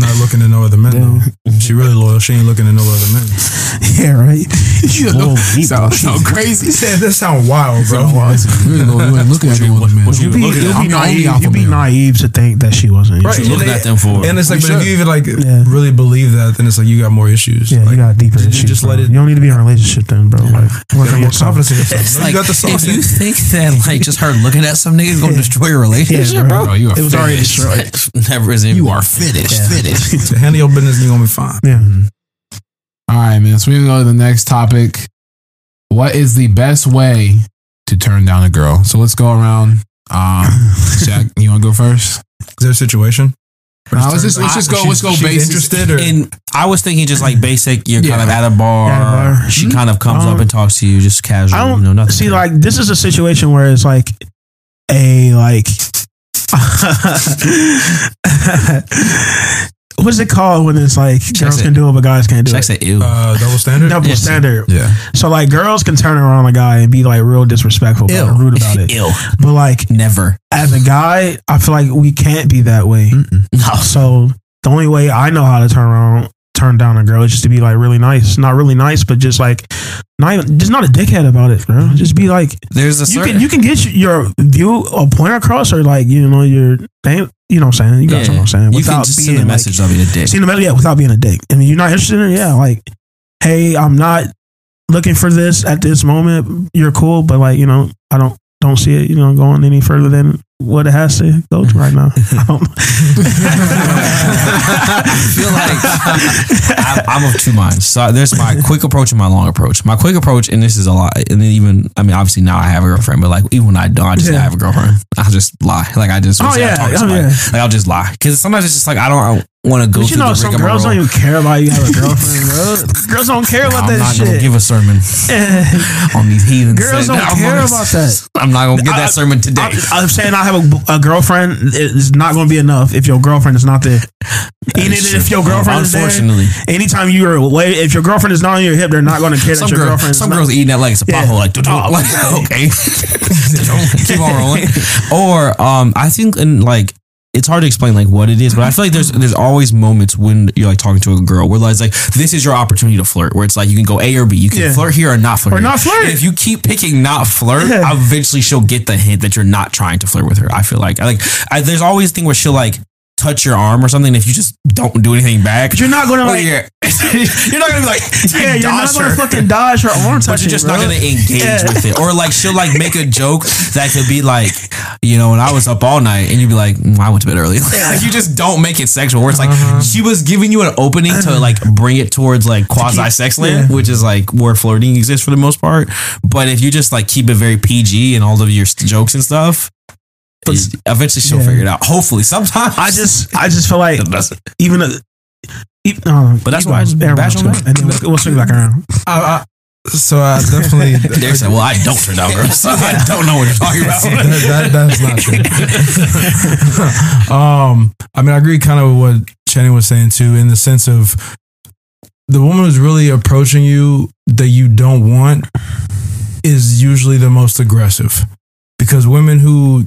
not looking to no other men. Though. She really loyal. She ain't looking to no other men. Yeah, right. You Bull deep, bro. sound crazy. He said that sound wild, bro. You ain't lo- you ain't looking at no other man. you You be, you be I'm naive. alpha You be naive to think that she wasn't. Right. You looking at them for? And it's like, You but if you even like Yeah. really believe that, then it's like you got more issues. Yeah, like, you got deeper you issues. just bro. let it- You don't need to be in a relationship then, bro. Like, you work got on more confidence in yourself. It's like you if you think that like just her looking at some niggas gonna destroy your relationship, bro. Bro, you are It was already finished. destroyed. Never is You are finished. Yeah. Finished. So handle your business, you're gonna be fine. Yeah. All right, man. So we're gonna go to the next topic. What is the best way to turn down a girl? So let's go around. Um, Jack, you want to go first? Is there a situation? No, Nah, let's just- let's just go- she's- let's go she's basics. Interested or And I was thinking just like basic, you're kind of at a bar. At a bar. She Mhm. kind of comes Um, up and talks to you, just casual. I don't you know, nothing. see like this is a situation where it's like a like what's it called when it's like girls it. can do it but guys can't do Should I it. say ew? uh, double standard? Double Yes. standard. Yeah. So like girls can turn around a guy and be like real disrespectful about it, rude about it. Ew. But like Never. as a guy, I feel like we can't be that way. No. So the only way I know how to turn around, turn down a girl just to be like really nice. Not really nice, but just like not even, just not a dickhead about it, bro. Just be like There's a you certain. can you can get your view or point across or like you know your thing. You know what I'm saying? You got yeah. what I'm saying? You can just send a like, message of being a dick. Send a message, yeah, without being a dick. I and mean, you're not interested in it, yeah. Like, hey, I'm not looking for this at this moment. You're cool, but like you know, I don't don't see it. You know, going any further than what it has to go to right now. Um, I feel like I'm, I'm of two minds. So there's my quick approach and my long approach. My quick approach, and this is a lot, and then even I mean, obviously now I have a girlfriend, but like even when I don't, I just Yeah. Have a girlfriend. I'll just lie. Like I just Oh, say I yeah. talk to Oh, yeah. Like I'll just lie because sometimes it's just like I don't want to go But you through know, the some girls don't even care about you have a girlfriend, bro. Girls don't care about that. shit. I'm not gonna shit. give a sermon on these heathens. Girls don't I'm care about that. I'm not gonna give that sermon today. I, I'm saying I have a, a girlfriend. It's not going to be enough if your girlfriend is not there. Even if your girlfriend is there, Unfortunately. anytime you're away, if your girlfriend is not on your hip, they're not going to care some, that your girl, girlfriend is some not. girls eating that like it's a Yeah. like, Oh, like okay, keep on rolling. Or um, I think in like it's hard to explain like what it is, but I feel like there's there's always moments when you're like talking to a girl where it's like this is your opportunity to flirt, where it's like you can go A or B, you can Yeah. flirt here or not flirt, Or here. not flirt. And if you keep picking not flirt, Yeah. eventually she'll get the hint that you're not trying to flirt with her. I feel like I like I, there's always a thing where she'll like touch your arm or something. If you just don't do anything back, But you're not going to well, like. you're, not gonna be like Yeah, you're not going to her. fucking dodge her arm But touching. you're just bro. not gonna engage Yeah. with it, or like she'll like make a joke that could be like, you know, when I was up all night, and you'd be like, mm, I went to bed early. like you just don't make it sexual. Where it's like Uh-huh. she was giving you an opening to like bring it towards like quasi sex land, yeah. which is like where flirting exists for the most part. But if you just like keep it very PG and all of your st- jokes and stuff. It- eventually she'll Yeah. figure it out. Hopefully, sometimes I just, I just feel like It even. A, even uh, But that's why I just Never bash on And then we'll, we'll swing back around. I, I, so I definitely. Derek said, "Well, I don't turn down girls, so I don't know what you're talking about." that, that, that's not true. um, I mean, I agree kind of with what Channing was saying too, in the sense of the woman who's really approaching you that you don't want is usually the most aggressive because women who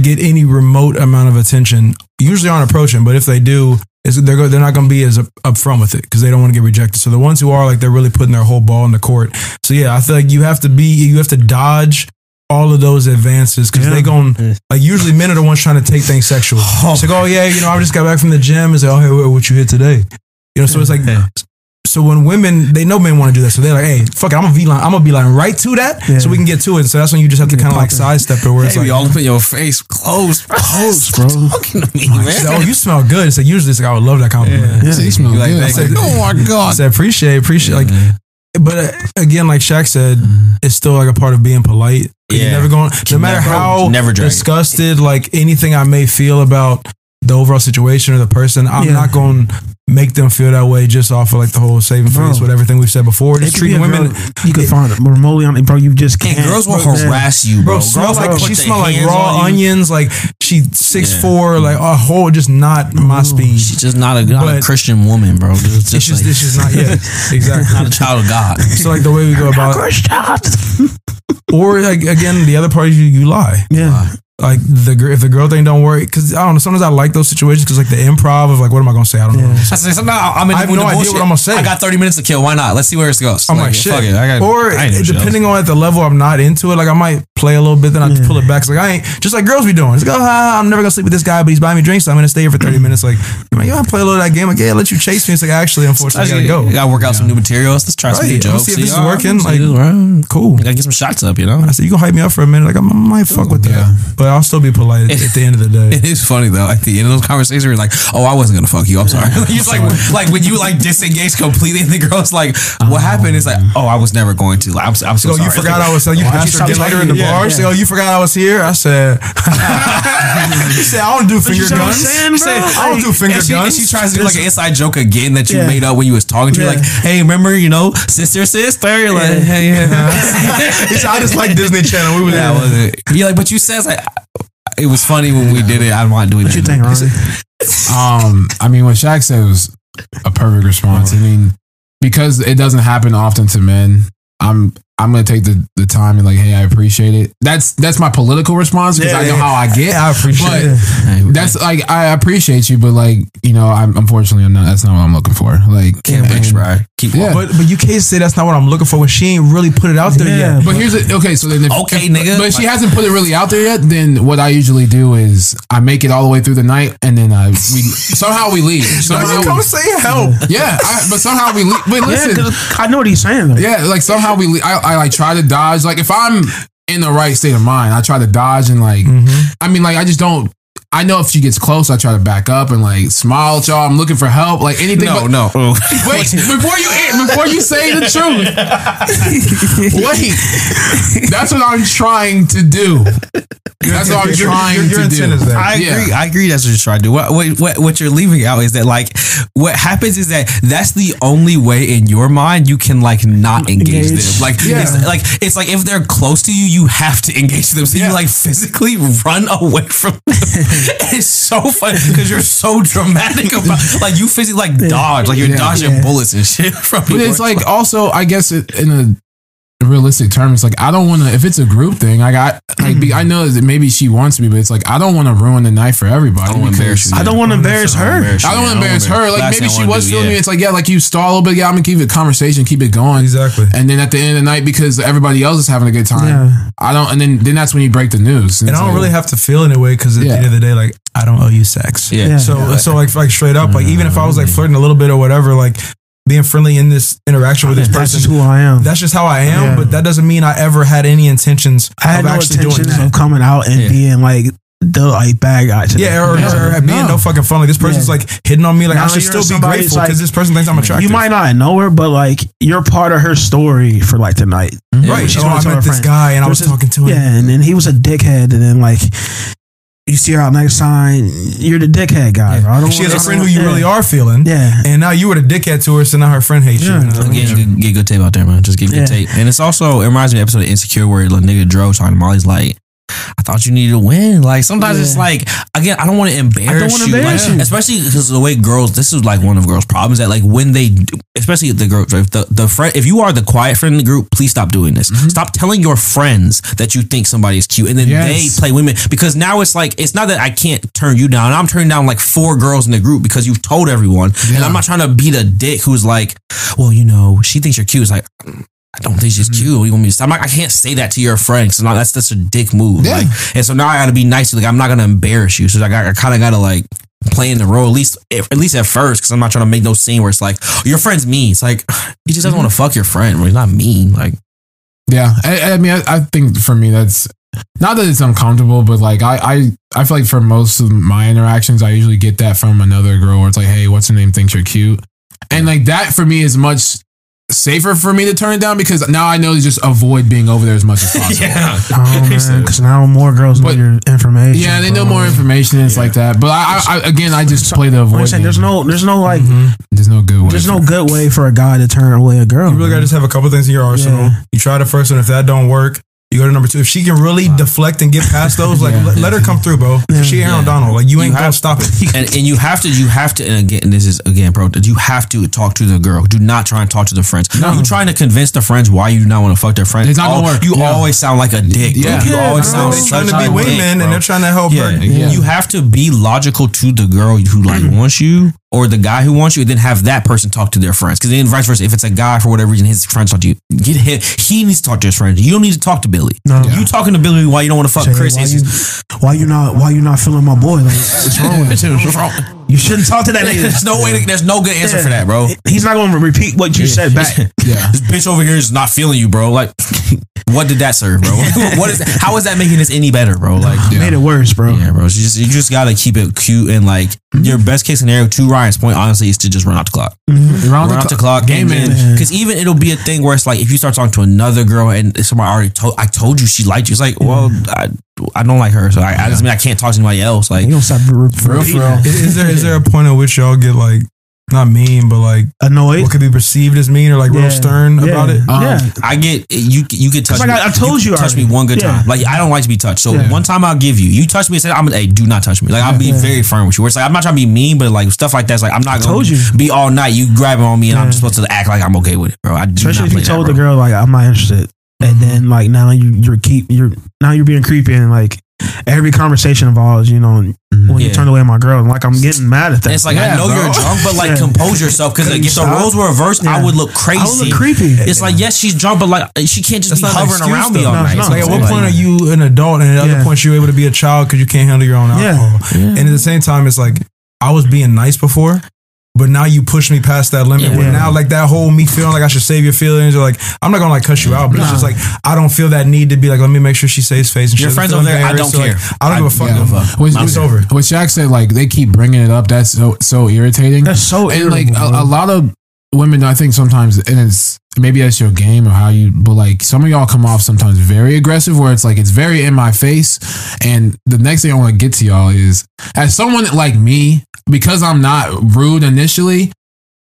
get any remote amount of attention usually aren't approaching, but if they do, is they're go, they're not going to be as upfront with it because they don't want to get rejected. So the ones who are like they're really putting their whole ball in the court. So yeah, I feel like you have to be you have to dodge all of those advances because they going like usually men are the ones trying to take things sexual. Oh, it's like oh yeah, you know I just got back from the gym. It's like oh hey what- what you hit today? You know so it's like so when women they know men want to do that so they're like hey fuck it I'm gonna be line I'm gonna be line right to that Yeah. so we can get to it. So that's when you just have to kind of like sidestep it where it's Hey, like y'all put your face close, close, bro. Talking to me, man. She's like, oh, you smell good. It's like usually it's like I would love that compliment. Yeah, you smell Like, good. I said, oh my god. I said appreciate, appreciate. Like but uh, again, like Shaq said, it's still like a part of being polite. You're Yeah. never going. No matter never- how never disgusted, like anything I may feel about the overall situation or the person, I'm Yeah. not going to make them feel that way just off of like the whole saving face with everything we've said before. It Just treating women. girl you can find it remotely on bro. You just can't. And girls will bro, harass you, bro. Bro, smell girls like will she smell like raw onions. Like she six Yeah. four. Mm. Like a whole just not my speed. She's just not a, not a Christian woman, bro. It's just, It's just like, it's just not yet exactly. not a child of God. So like the way we go about, it, or like again, the other part is you, you lie. Yeah, Like the if the girl thing don't work, because I don't know. Sometimes I like those situations because like the improv of like, what am I gonna say? I don't know. Yeah. I said, sometimes I'm in I have no idea bullshit. what I'm gonna say. I got 30 minutes to kill. Why not? Let's see where it goes. I'm like, shit. fuck it. I got, or I shit depending on at the level I'm not into it, like I might play a little bit, then I Yeah. pull it back. It's like I ain't just like girls be doing. It's like, oh, ah, I'm never gonna sleep with this guy, but he's buying me drinks, so I'm gonna stay here for 30 minutes. Like, I'm like, yo, I play a little of that game. Like, yeah, let you chase me. It's like actually, unfortunately, I gotta go. Gotta work out some new materials. Let's try some new Right. jokes. Let's see if this is oh, working. Like, right? Cool. Gotta get some shots up, you know? I said, you gonna hype me up for a minute? Like, I might fuck with that, but I'll still be polite at, at the end of the day. It is funny though. At the end of those conversations, you're like, "Oh, I wasn't gonna fuck you. I'm sorry." you just like, like when you like disengage completely, and the girl's like, "What happened?" It's like, "Oh, I was never going to." Like, I'm, I'm so So sorry. you forgot I was. So you you later in the bar. Say, oh, you forgot I was here. I said, she said, I don't do finger you see what I'm guns. saying, said. I don't do finger and she, and guns. she tries to do like an inside joke again that you Yeah. made up when you was talking to her. Yeah. Like, hey, remember, you know, sister, sister. You're like, Yeah. hey, yeah. I just like Disney Channel. We was that was it. You're like, but you said like, it was funny when we did it. I'm not doing what it. you think, Ronnie? Um, I mean, what Shaq said was a perfect response. I mean, because it doesn't happen often to men, I'm I'm gonna take the, the time and like, hey, I appreciate it. That's that's my political response because Yeah, I know yeah. how I get. I appreciate But it. That's like I appreciate you, but like you know, I'm unfortunately I'm not. That's not what I'm looking for. Like, can't and- wait. Keep Yeah. But but you can't say that's not what I'm looking for when she ain't really put it out there Yeah. yet. But here's it. Okay, so then if, Okay, if- nigga. But if she hasn't put it really out there yet, then what I usually do is I make it all the way through the night, and then I we somehow we leave. Like, Somehow come we, say help. yeah, I, but somehow we leave. But Yeah, I know what he's saying. Though. yeah, like somehow we. le- I, I like try to dodge. Like if I'm in the right state of mind, I try to dodge and like. Mm-hmm. I mean, like I just don't. I know if she gets close, I try to back up and like smile at y'all. I'm looking for help, like anything. No, but, no. Wait, before you before you say the truth. Wait, that's what I'm trying to do. That's what I'm Your- trying your- your to do. is there. I Yeah. agree. I agree. That's what you're trying to do. What, what what what you're leaving out is that like what happens is that that's the only way in your mind you can like not engage, Engage. them. Like Yeah. it's like it's like if they're close to you, you have to engage them. So you like physically run away from them. it's so funny because you're so dramatic about like you physically like dodge like you're Yeah. dodging Yeah. bullets and shit from But it's like also, I guess it, in a realistic term, it's like I don't want to. If it's a group thing, like I like be, I hmm. know that maybe she wants me, but it's like I don't want to ruin the night for everybody. I don't wanna because- embarrass you. I don't want to embarrass her. I don't want to embarrass her. Like Last maybe she wanna was do, feeling yeah. me. It's like yeah, like you stall a little bit. Yeah, I'm gonna keep it conversation, keep it going. Exactly. And then at the end of the night, because everybody else is having a good time, Yeah. I don't. And then then that's when you break the news. And it's I don't like- really have to feel in any way because at Yeah. the end of the day, like I don't owe you sex. Yeah. Yeah. So so like like straight up, like even if I was like mm. flirting a little bit or whatever, like being friendly in this interaction with this That's just person, who I am. that's just how I am. Yeah. But that doesn't mean I ever had any intentions I had of no actually doing intentions that. of coming out and Yeah. being like the like bad guy. To Yeah, them. or, Yeah. or being no. No. fucking fun. Like this person's Yeah. like hitting on me. Like Now I should still be somebody's grateful like- because this person thinks I'm attractive. You might not know her, but like you're part of her story for like tonight. right? She's oh, gonna I tell met this friend. guy and I was was this- talking to him. Yeah, and then he was a dickhead, and then like you see her out next time, you're the dickhead guy. bro. I don't She has a friend who you yeah. really are feeling. Yeah. And now you were the dickhead to her, so now her friend hates Yeah. you. you know what I mean? Get, get, get good tape out there, man. Just get good Yeah. tape. And it's also, it reminds me of the episode of Insecure where the nigga Dro talking to Molly's like, I thought you needed to win. Like sometimes it's like, again, I don't want to embarrass you. embarrass Like, you. Especially because the way girls, this is like one of girls' problems that like when they, do, especially the girls, if the, the friend, if you are the quiet friend in the group, please stop doing this. Mm-hmm. Stop telling your friends that you think somebody is cute and then Yes. they play women because now it's like, it's not that I can't turn you down. I'm turning down like four girls in the group because you've told everyone. And I'm not trying to be the dick who's like, well, you know, she thinks you're cute. It's like, I don't think she's cute. What do you want me to? I'm like, I can't say that to your friend because that's that's a dick move. Yeah. Like, and so now I got to be nice. To like, I'm not gonna embarrass you. So like, I, I kind of got to like play in the role at least at least at first because I'm not trying to make no scene where it's like "Oh, your friend's mean. It's like he just doesn't mm-hmm. want to fuck your friend. He's not mean. Like Yeah, I, I mean, I, I think for me that's not that it's uncomfortable, but like I, I, I feel like for most of my interactions, I usually get that from another girl where it's like, "Hey, what's her name? Thinks you're cute," and like that for me is much safer for me to turn it down because now I know to just avoid being over there as much as possible. Yeah. Oh man, because now more girls know But- your information. Yeah, they know more information and it's like that. But I, I, I again, I just play the I'm avoid. saying there's no, there's no like, mm-hmm. there's no good way. there's for no good way for a guy to turn away a girl. You really man. gotta just have a couple things in your arsenal. Yeah. You try the first one. If that don't work, you go to number two. If she can really deflect and get past those, like Yeah. let, let her come through, bro. She Aaron Yeah. Donald. Like you ain't You gonna stop it. and, and you have to you have to and again this is again bro you have to talk to the girl do not try and talk to the friends No. you trying to convince the friends why you do not want to fuck their friends It's not gonna Al- work. you Yeah. always sound like a dick bro. Yeah. you Yeah, always bro. sound They're such trying to be dick, wingmen and they're trying to help yeah, her. Yeah. you have to be logical to the girl who like mm. wants you or the guy who wants you, and then have that person talk to their friends. Because then vice versa, if it's a guy for whatever reason, his friends talk to you, get him. He needs to talk to his friends. You don't need to talk to Billy. No. You talking to Billy why you don't want to fuck Say, Chris? why, you, why you not, why you not feeling my boy? Like, what's wrong with you? What's wrong? You shouldn't talk to that nigga. There's no way. There's no good answer Yeah. for that, bro. He's not going to repeat what you said back. Yeah. This bitch over here is not feeling you, bro. Like, what did that serve, bro? what is? How is that making this any better, bro? Like, Made it worse, bro. Yeah, bro. You just you just gotta keep it cute and like your best case scenario. To Ryan's point, honestly, is to just run out the clock. Mm-hmm. Around Run out the clock, game game man. Because even it'll be a thing where it's like if you start talking to another girl and somebody already told, I told you she liked you. It's like, well, I d I don't like her. So I, I just mean I can't talk to anybody else. Like is there is there a point at which you don't like her, so I, I just mean I can't talk to anybody else. Like, You don't stop re- real, for repeating real. that. Is, is there is there a point at which y'all get like not mean, but like Annoyed. what could be perceived as mean or like real Yeah. stern Yeah. about it? Um, yeah. I get you. You can touch like me. I- I told you touch already. me one good Yeah. time. Like I don't like to be touched. So Yeah. one time I'll give you. You touch me and say, "I'm gonna." hey, do not touch me." Like I'll be Yeah. very firm with you. Where it's like I'm not trying to be mean, but like stuff like that's like I'm not gonna told you. be all night. You grabbing on me and I'm Yeah. just supposed to act like I'm okay with it, bro. I do Especially not if you play told that, the bro. girl like I'm not interested, and mm-hmm. then like now you you're keep you're now you're being creepy and like every conversation involves you know mm-hmm. when you turn away my girl. and Like I'm getting mad at that. And it's like I know bro. you're drunk, but like Yeah. compose yourself because Couldn't if the roles were reversed, I would look crazy. I would look creepy. It's like yes, she's drunk, but like she can't just That's be hovering excuse, around me all No, night. it's It's like at what point are you an adult, and at Yeah. other points you're able to be a child because you can't handle your own Yeah. alcohol. And at the same time, it's like I was being nice before, but now you push me past that limit. Yeah. Where now, like that whole me feeling like I should save your feelings, or like I'm not gonna like cuss you out, but it's just like I don't feel that need to be like, let me make sure she saves face and Your friends over there, I don't so, like, care. I don't give a I- fuck. yeah, no fuck. What, I'm over. What Shaq said, like they keep bringing it up. That's so so irritating. That's so and like a, a lot of women, I think sometimes, and it's maybe that's your game or how you, but like some of y'all come off sometimes very aggressive, where it's like it's very in my face. And the next thing I want to get to y'all is as someone like me, because I'm not rude initially,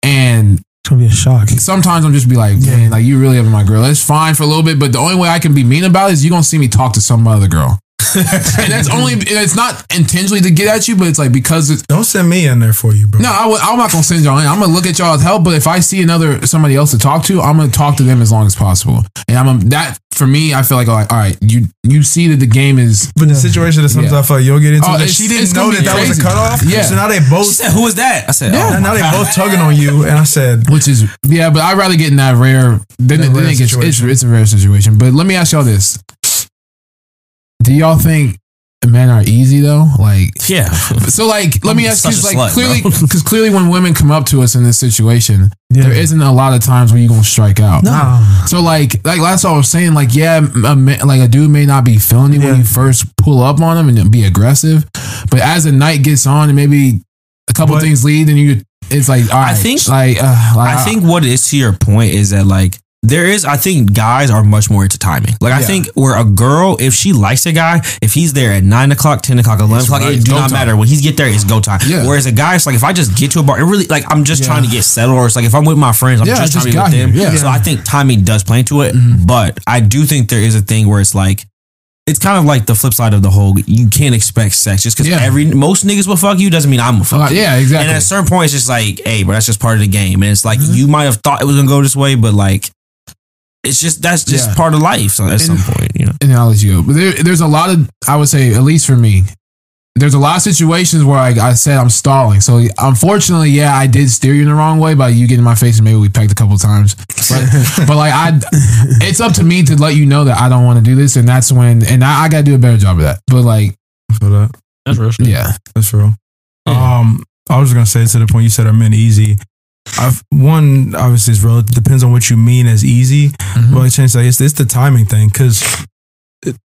and It's gonna be a shock. sometimes I'm just be like, man, like you really having my girl. It's fine for a little bit, but the only way I can be mean about it is you gonna see me talk to some other girl. and that's only and it's not intentionally to get at you, but it's like because it's Don't send me in there for you, bro. no, I w- I'm not gonna send y'all in. I'm gonna look at y'all as help, but if I see another somebody else to talk to, I'm gonna talk to them as long as possible. And I'm a, that for me, I feel like like all right, you you see that the game is But the situation is sometimes Yeah. I feel like you'll get into. Oh, that she didn't know be that that was crazy. a cutoff. Yeah. So now they She both. said, "Who is that?" I said, Yeah. "Oh, and now my they both tugging on you, and I said, which is yeah, but I'd rather get in that rare. Then, That then rare it gets, it's, it's a rare situation. But let me ask y'all this: Do y'all think men are easy though? Like Yeah, So like, let me ask you, such a like slut, clearly, because clearly, when women come up to us in this situation, Yeah. there isn't a lot of times where you're gonna strike out. Nah. So like, like that's all I was saying. Like, yeah, a, ma- like a dude may not be feeling you when you first pull up on him and be aggressive, but as the night gets on and maybe a couple But- things lead, and you, it's like, all right, I think- like, uh, like I think what it is to your point is that like there is I think guys are much more into timing. Like I Yeah. think where a girl, if she likes a guy, if he's there at nine o'clock, ten o'clock, eleven It's o'clock, right. it do not time. matter. When he's get there, it's go time. Yeah. Whereas a guy, it's like if I just get to a bar, it really like I'm just Yeah. trying to get settled, or it's like if I'm with my friends, I'm I just trying to be with them. here. Yeah. So I think timing does play into it. But I do think there is a thing where it's like it's kind of like the flip side of the whole. You can't expect sex just because Yeah. every most niggas will fuck you doesn't mean I'm gonna fuck Uh, you. yeah, exactly. And at a certain point, it's just like, hey, but that's just part of the game. And it's like you might have thought it was gonna go this way, but like, it's just that's just Yeah. part of life. So at some point, you know. and then I'll let you go. But there, there's a lot of, I would say, at least for me, there's a lot of situations where I, I said I'm stalling. So unfortunately, yeah, I did steer you in the wrong way by you getting in my face and maybe we pecked a couple times. But, but like I, it's up to me to let you know that I don't want to do this, and that's when, and I, I got to do a better job of that. But like, I feel that. That's real shit. yeah, That's real. Um, I was just gonna say to the point you said are men easy. I've one obviously is relative. Depends on what you mean as easy. Mhm. But I change it's, it's the timing thing because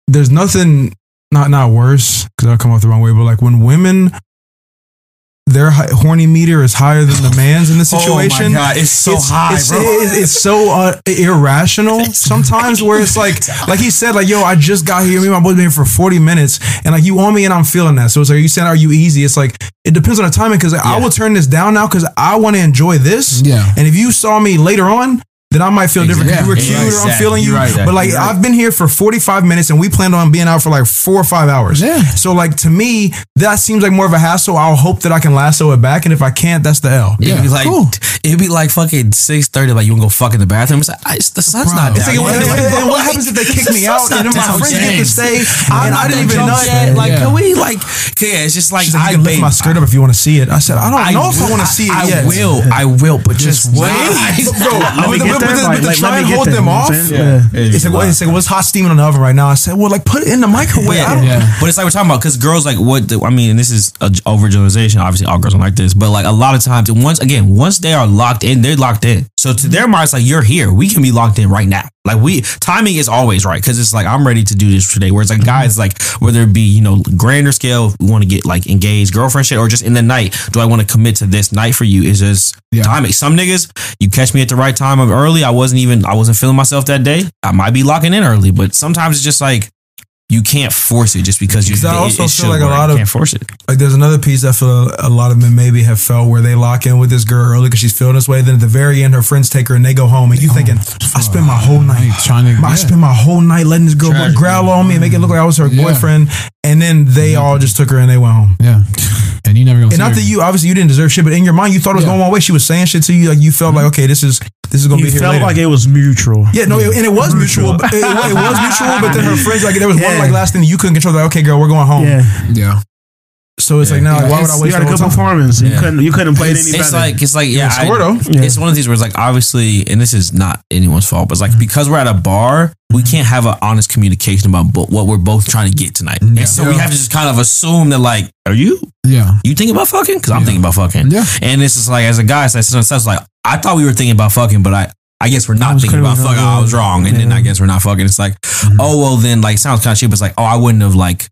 there's nothing not not worse because I'll come off the wrong way. But like when women, their horny meter is higher than the man's in the situation. Oh my God, it's so high, it's, bro. It's, it's so uh, irrational sometimes. Where it's like, like he said, like yo, I just got here. Me and my boy been here for forty minutes, and like you on me, and I'm feeling that. So it's like, are you saying, are you easy? It's like it depends on the timing because I will turn this down now because I want to enjoy this. Yeah. And if you saw me later on. Then I might feel different. 'cause You were Exactly. cute, or I'm Exactly. feeling you. You're. But like, right. I've been here for 45 minutes, and we planned on being out for like four or five hours. Yeah. So like to me, that seems like more of a hassle. I'll hope that I can lasso it back, and if I can't, that's the L. It'd be like cool. it'd be like fucking six thirty. Like you wanna go fuck in the bathroom. It's like I, it's, the sun's Bro. not It's down. Like, yet. and, and- and what happens if they kick me out and my friends get to stay I'm not I didn't even that know? yet. Like, Yeah. can we like? Yeah, it's just like She's like, I can lift my skirt up if you want to see it. I said, I don't know if I want to see it I will. I will. But just wait. Bro, Let me but, get but, but, but to like, try and hold there, them off. what Yeah. It's like, well, it's like, well, it's hot steaming on the oven right now. I said, well, like, put it in the microwave. I don't- Yeah. But it's like we're talking about because girls like what the, I mean, and this is a overgeneralization. Obviously, all girls are like this, but like a lot of times, once again, once they are locked in, they're locked in. So to their minds, like you're here, we can be locked in right now. Like we timing is always right because it's like I'm ready to do this today. Whereas like guys, like whether it be you know grander scale, we want to get like engaged, girlfriend shit, or just in the night, do I want to commit to this night for you? Is just Yeah. timing. Some niggas, you catch me at the right time of early. I wasn't even I wasn't feeling myself that day. I might be locking in early, but sometimes it's just like. You can't force it just because you. Because I also it feel should like a work. lot You of- can't force it. Like, there's another piece I feel a lot of men maybe have felt where they lock in with this girl early because she's feeling this way. Then at the very end, her friends take her and they go home, and you thinking, I spent my whole night trying to- I yeah. spent my whole night letting this girl Tragic, growl on me and make it look like I was her Yeah. boyfriend, and then they all just took her and they went home. Yeah. And you never gonna And see not her. that you obviously you didn't deserve shit, but in your mind you thought it was Yeah. going one way. She was saying shit to you, like you felt like mm-hmm. okay, this is this is gonna He be here felt later. like it was mutual. yeah, no, it- and it was mutual. but- It, it was mutual, but then her friends like there was one like last thing you couldn't control. Like okay, girl, we're going home. Yeah, Yeah. So it's like now, like, Yeah, why would it's- I you waste got a all good the time? performance. You Yeah. couldn't you couldn't play it any It's better. like it's like yeah, score, I- though. Yeah. it's one of these where it's like obviously, and this is not anyone's fault, but it's like mm-hmm. because we're at a bar, we mm-hmm. can't have an honest communication about bo- what we're both trying to get tonight, Yeah. and so we have to just kind of assume that like, are you Yeah. you thinking about fucking? Because I'm Yeah. thinking about fucking, Yeah. and it's just like as a guy, so I said like I thought we were thinking about fucking, but I. I guess we're not thinking about fucking. wrong. I was wrong, and then I guess we're not fucking. It's like, mm-hmm. oh well, then like sounds kind of cheap. It's like, oh, I wouldn't have like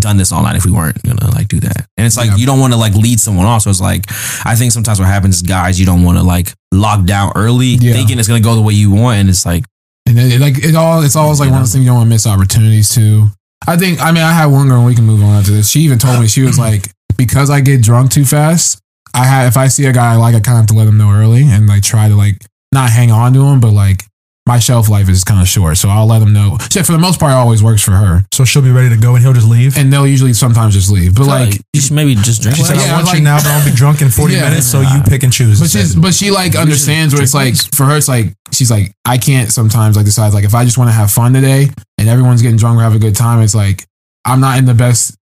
done this all night if we weren't gonna like do that. And it's like Yeah. you don't want to like lead someone off. So it's like I think sometimes what happens is guys you don't want to like lock down early, Yeah. thinking it's gonna go the way you want, and it's like And then it, like it all, it's always like one of those things you don't want to miss opportunities too. I think. I mean, I had one girl. We can move on after this. She even told me she was like, because I get drunk too fast. I have if I see a guy I like, I kind of have to let him know early and like try to like not hang on to him, but like my shelf life is kind of short, so I'll let them know. Shit, for the most part, it always works for her, So she'll be ready to go, and he'll just leave. and they'll usually sometimes just leave. But like like, you should maybe just drink. She said, less. Yeah, "I want like- you now, but I'll be drunk in 40 Yeah. minutes, so you pick and choose." But she's but she like understands where it's like for her it's like she's like I can't sometimes like decide like if I just want to have fun today and everyone's getting drunk or have a good time it's like I'm not in the best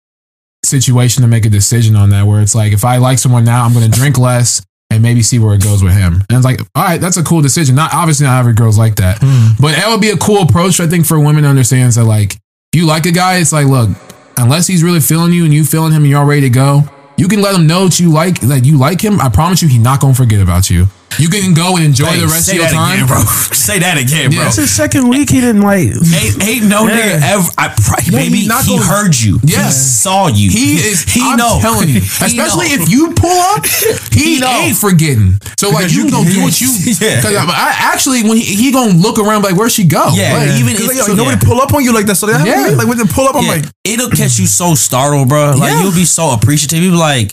situation to make a decision on that where it's like if I like someone now I'm going to drink less and maybe see where it goes with him and it's like all right that's a cool decision not obviously not every girl's like that hmm. but that would be a cool approach I think for women to understand that like if you like a guy it's like look unless he's really feeling you and you feeling him and you're all ready to go you can let him know that you like that you like him. I promise you, he's not gonna forget about you. You can go and enjoy Hey, the rest say of your that time. again, bro. Say that again, bro. Yeah. That's his second week. He didn't like. Ain't, ain't no Yeah. nigga ever. I pray, Yeah, baby, he's not he gonna- heard you. Yeah. He saw you. He is. He I'm know. telling you, especially if you pull up, he, He ain't forgetting. So like you you can go do what you. Yeah. Because I, I actually when he, he gonna look around like where'd she go? Yeah, Like, even if like, yo, nobody pull up on you like that. So they have Yeah. to like when they pull up, I'm like, it'll catch you so startled, bro. Like you'll be so appreciative. You'll be like,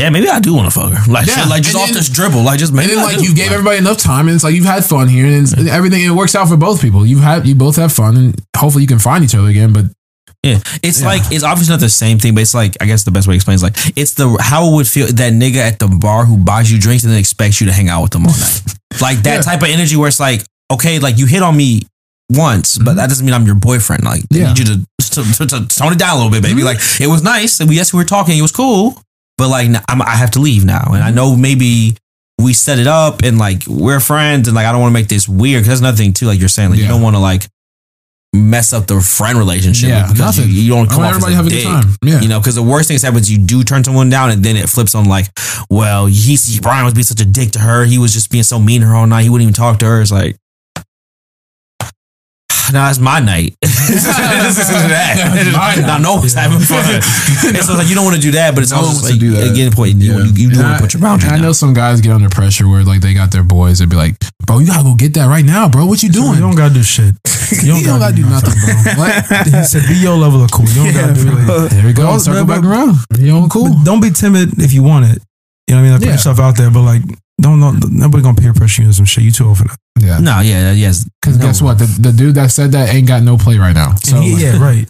damn, maybe I do want to fuck her. Like, Yeah. shit, like just And off then- this dribble, like just and then like do. you gave everybody enough time, and it's like you've had fun here, and it's, everything it works out for both people. You have you both have fun, and hopefully you can find each other again. But Yeah, it's like it's obviously not the same thing, but it's like I guess the best way to explain is like it's the how it would feel that nigga at the bar who buys you drinks and then expects you to hang out with them all night, like that Yeah. type of energy where it's like okay, like you hit on me once, but that doesn't mean I'm your boyfriend. Like Mm-hmm. Yeah. need you to, to, to, to tone it down a little bit, baby. Mhm. Like it was nice, and we yes we were talking, it was cool, but like I'm, I have to leave now, and Mm-hmm. I know maybe. We set it up and like we're friends and like I don't want to make this weird because that's another thing too. Like you're saying, like you don't want to like mess up the friend relationship Yeah, because you, nothing. you don't I come as everybody have a good time. Yeah. You know, because the worst thing that happens, you do turn someone down, and then it flips on like, well, he's Brian was being such a dick to her. He was just being so mean to her all night. He wouldn't even talk to her. It's like, now it's my night. this is that. Now no one's having fun. And so it's like you don't want to do that, but it's No also like to do that. again, point you, Yeah. you, you do want to put your boundaries. and I know some guys get under pressure where like they got their boys. They'd be like, "Bro, you gotta go get that right now, bro. What you doing? You don't gotta do shit. You You don't gotta do nothing, bro. What? He said, "Be your level of cool. You don't gotta do like, There we go. Circle back around. You don't cool. Don't be timid if you want it. You know what I mean? Like, put Yeah. yourself out there, but like, don't, don't nobody gonna peer pressure you into some shit. You too old for that. Yeah. No, yeah, yes. Because No. guess what? The, the dude that said that ain't got no play right now. So And he- yeah, right.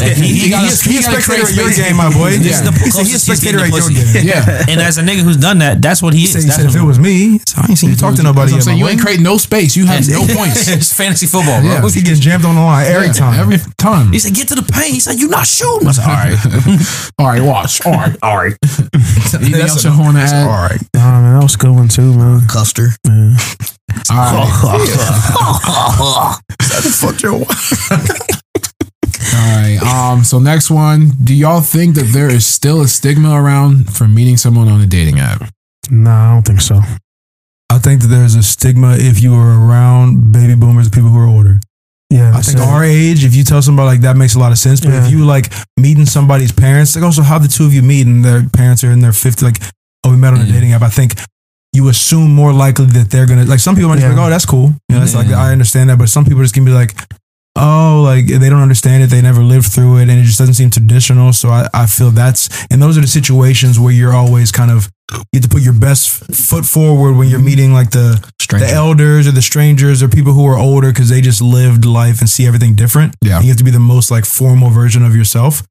He, he, He gotta- he's- He a he gotta spectator at your game, my boy. This is the he said he a spectator at your game. yeah. and as a nigga who's done that, that's what he He is. said, he That's said if it was me, so I ain't seen you talk to nobody That's what I'm saying. You ain't boy. creating no space. You have no points. it's fantasy football, bro. Yeah. He getting jammed on the line every time. Every time. He said, "Get to the paint." He said, "You're not shooting." I said, "All right." All right, watch. All right, all right. Anything That's else a- you want to All add? right. Nah, man, that was a good one too, man. Custer. man. All right. Fuck your All right. Um. So next one. Do y'all think that there is still a stigma around for meeting someone on a dating app? No, I don't think so. I think that there's a stigma if you are around baby boomers, people who are older. Yeah, I think so- our age, if you tell somebody like that makes a lot of sense. But Yeah. if you like meeting somebody's parents, like also how the two of you meet and their parents are in their 50, like, oh, we met on a dating app. I think you assume more likely that they're gonna like some people might just be like, oh, that's cool. You know, that's like I understand that, but some people just can be like, oh, like they don't understand it, they never lived through it, and it just doesn't seem traditional. So I, I feel that's and those are the situations where you're always kind of you have to put your best foot forward when you're meeting like the Stranger. the elders or the strangers or people who are older because they just lived life and see everything different. Yeah. And you have to be the most like formal version of yourself.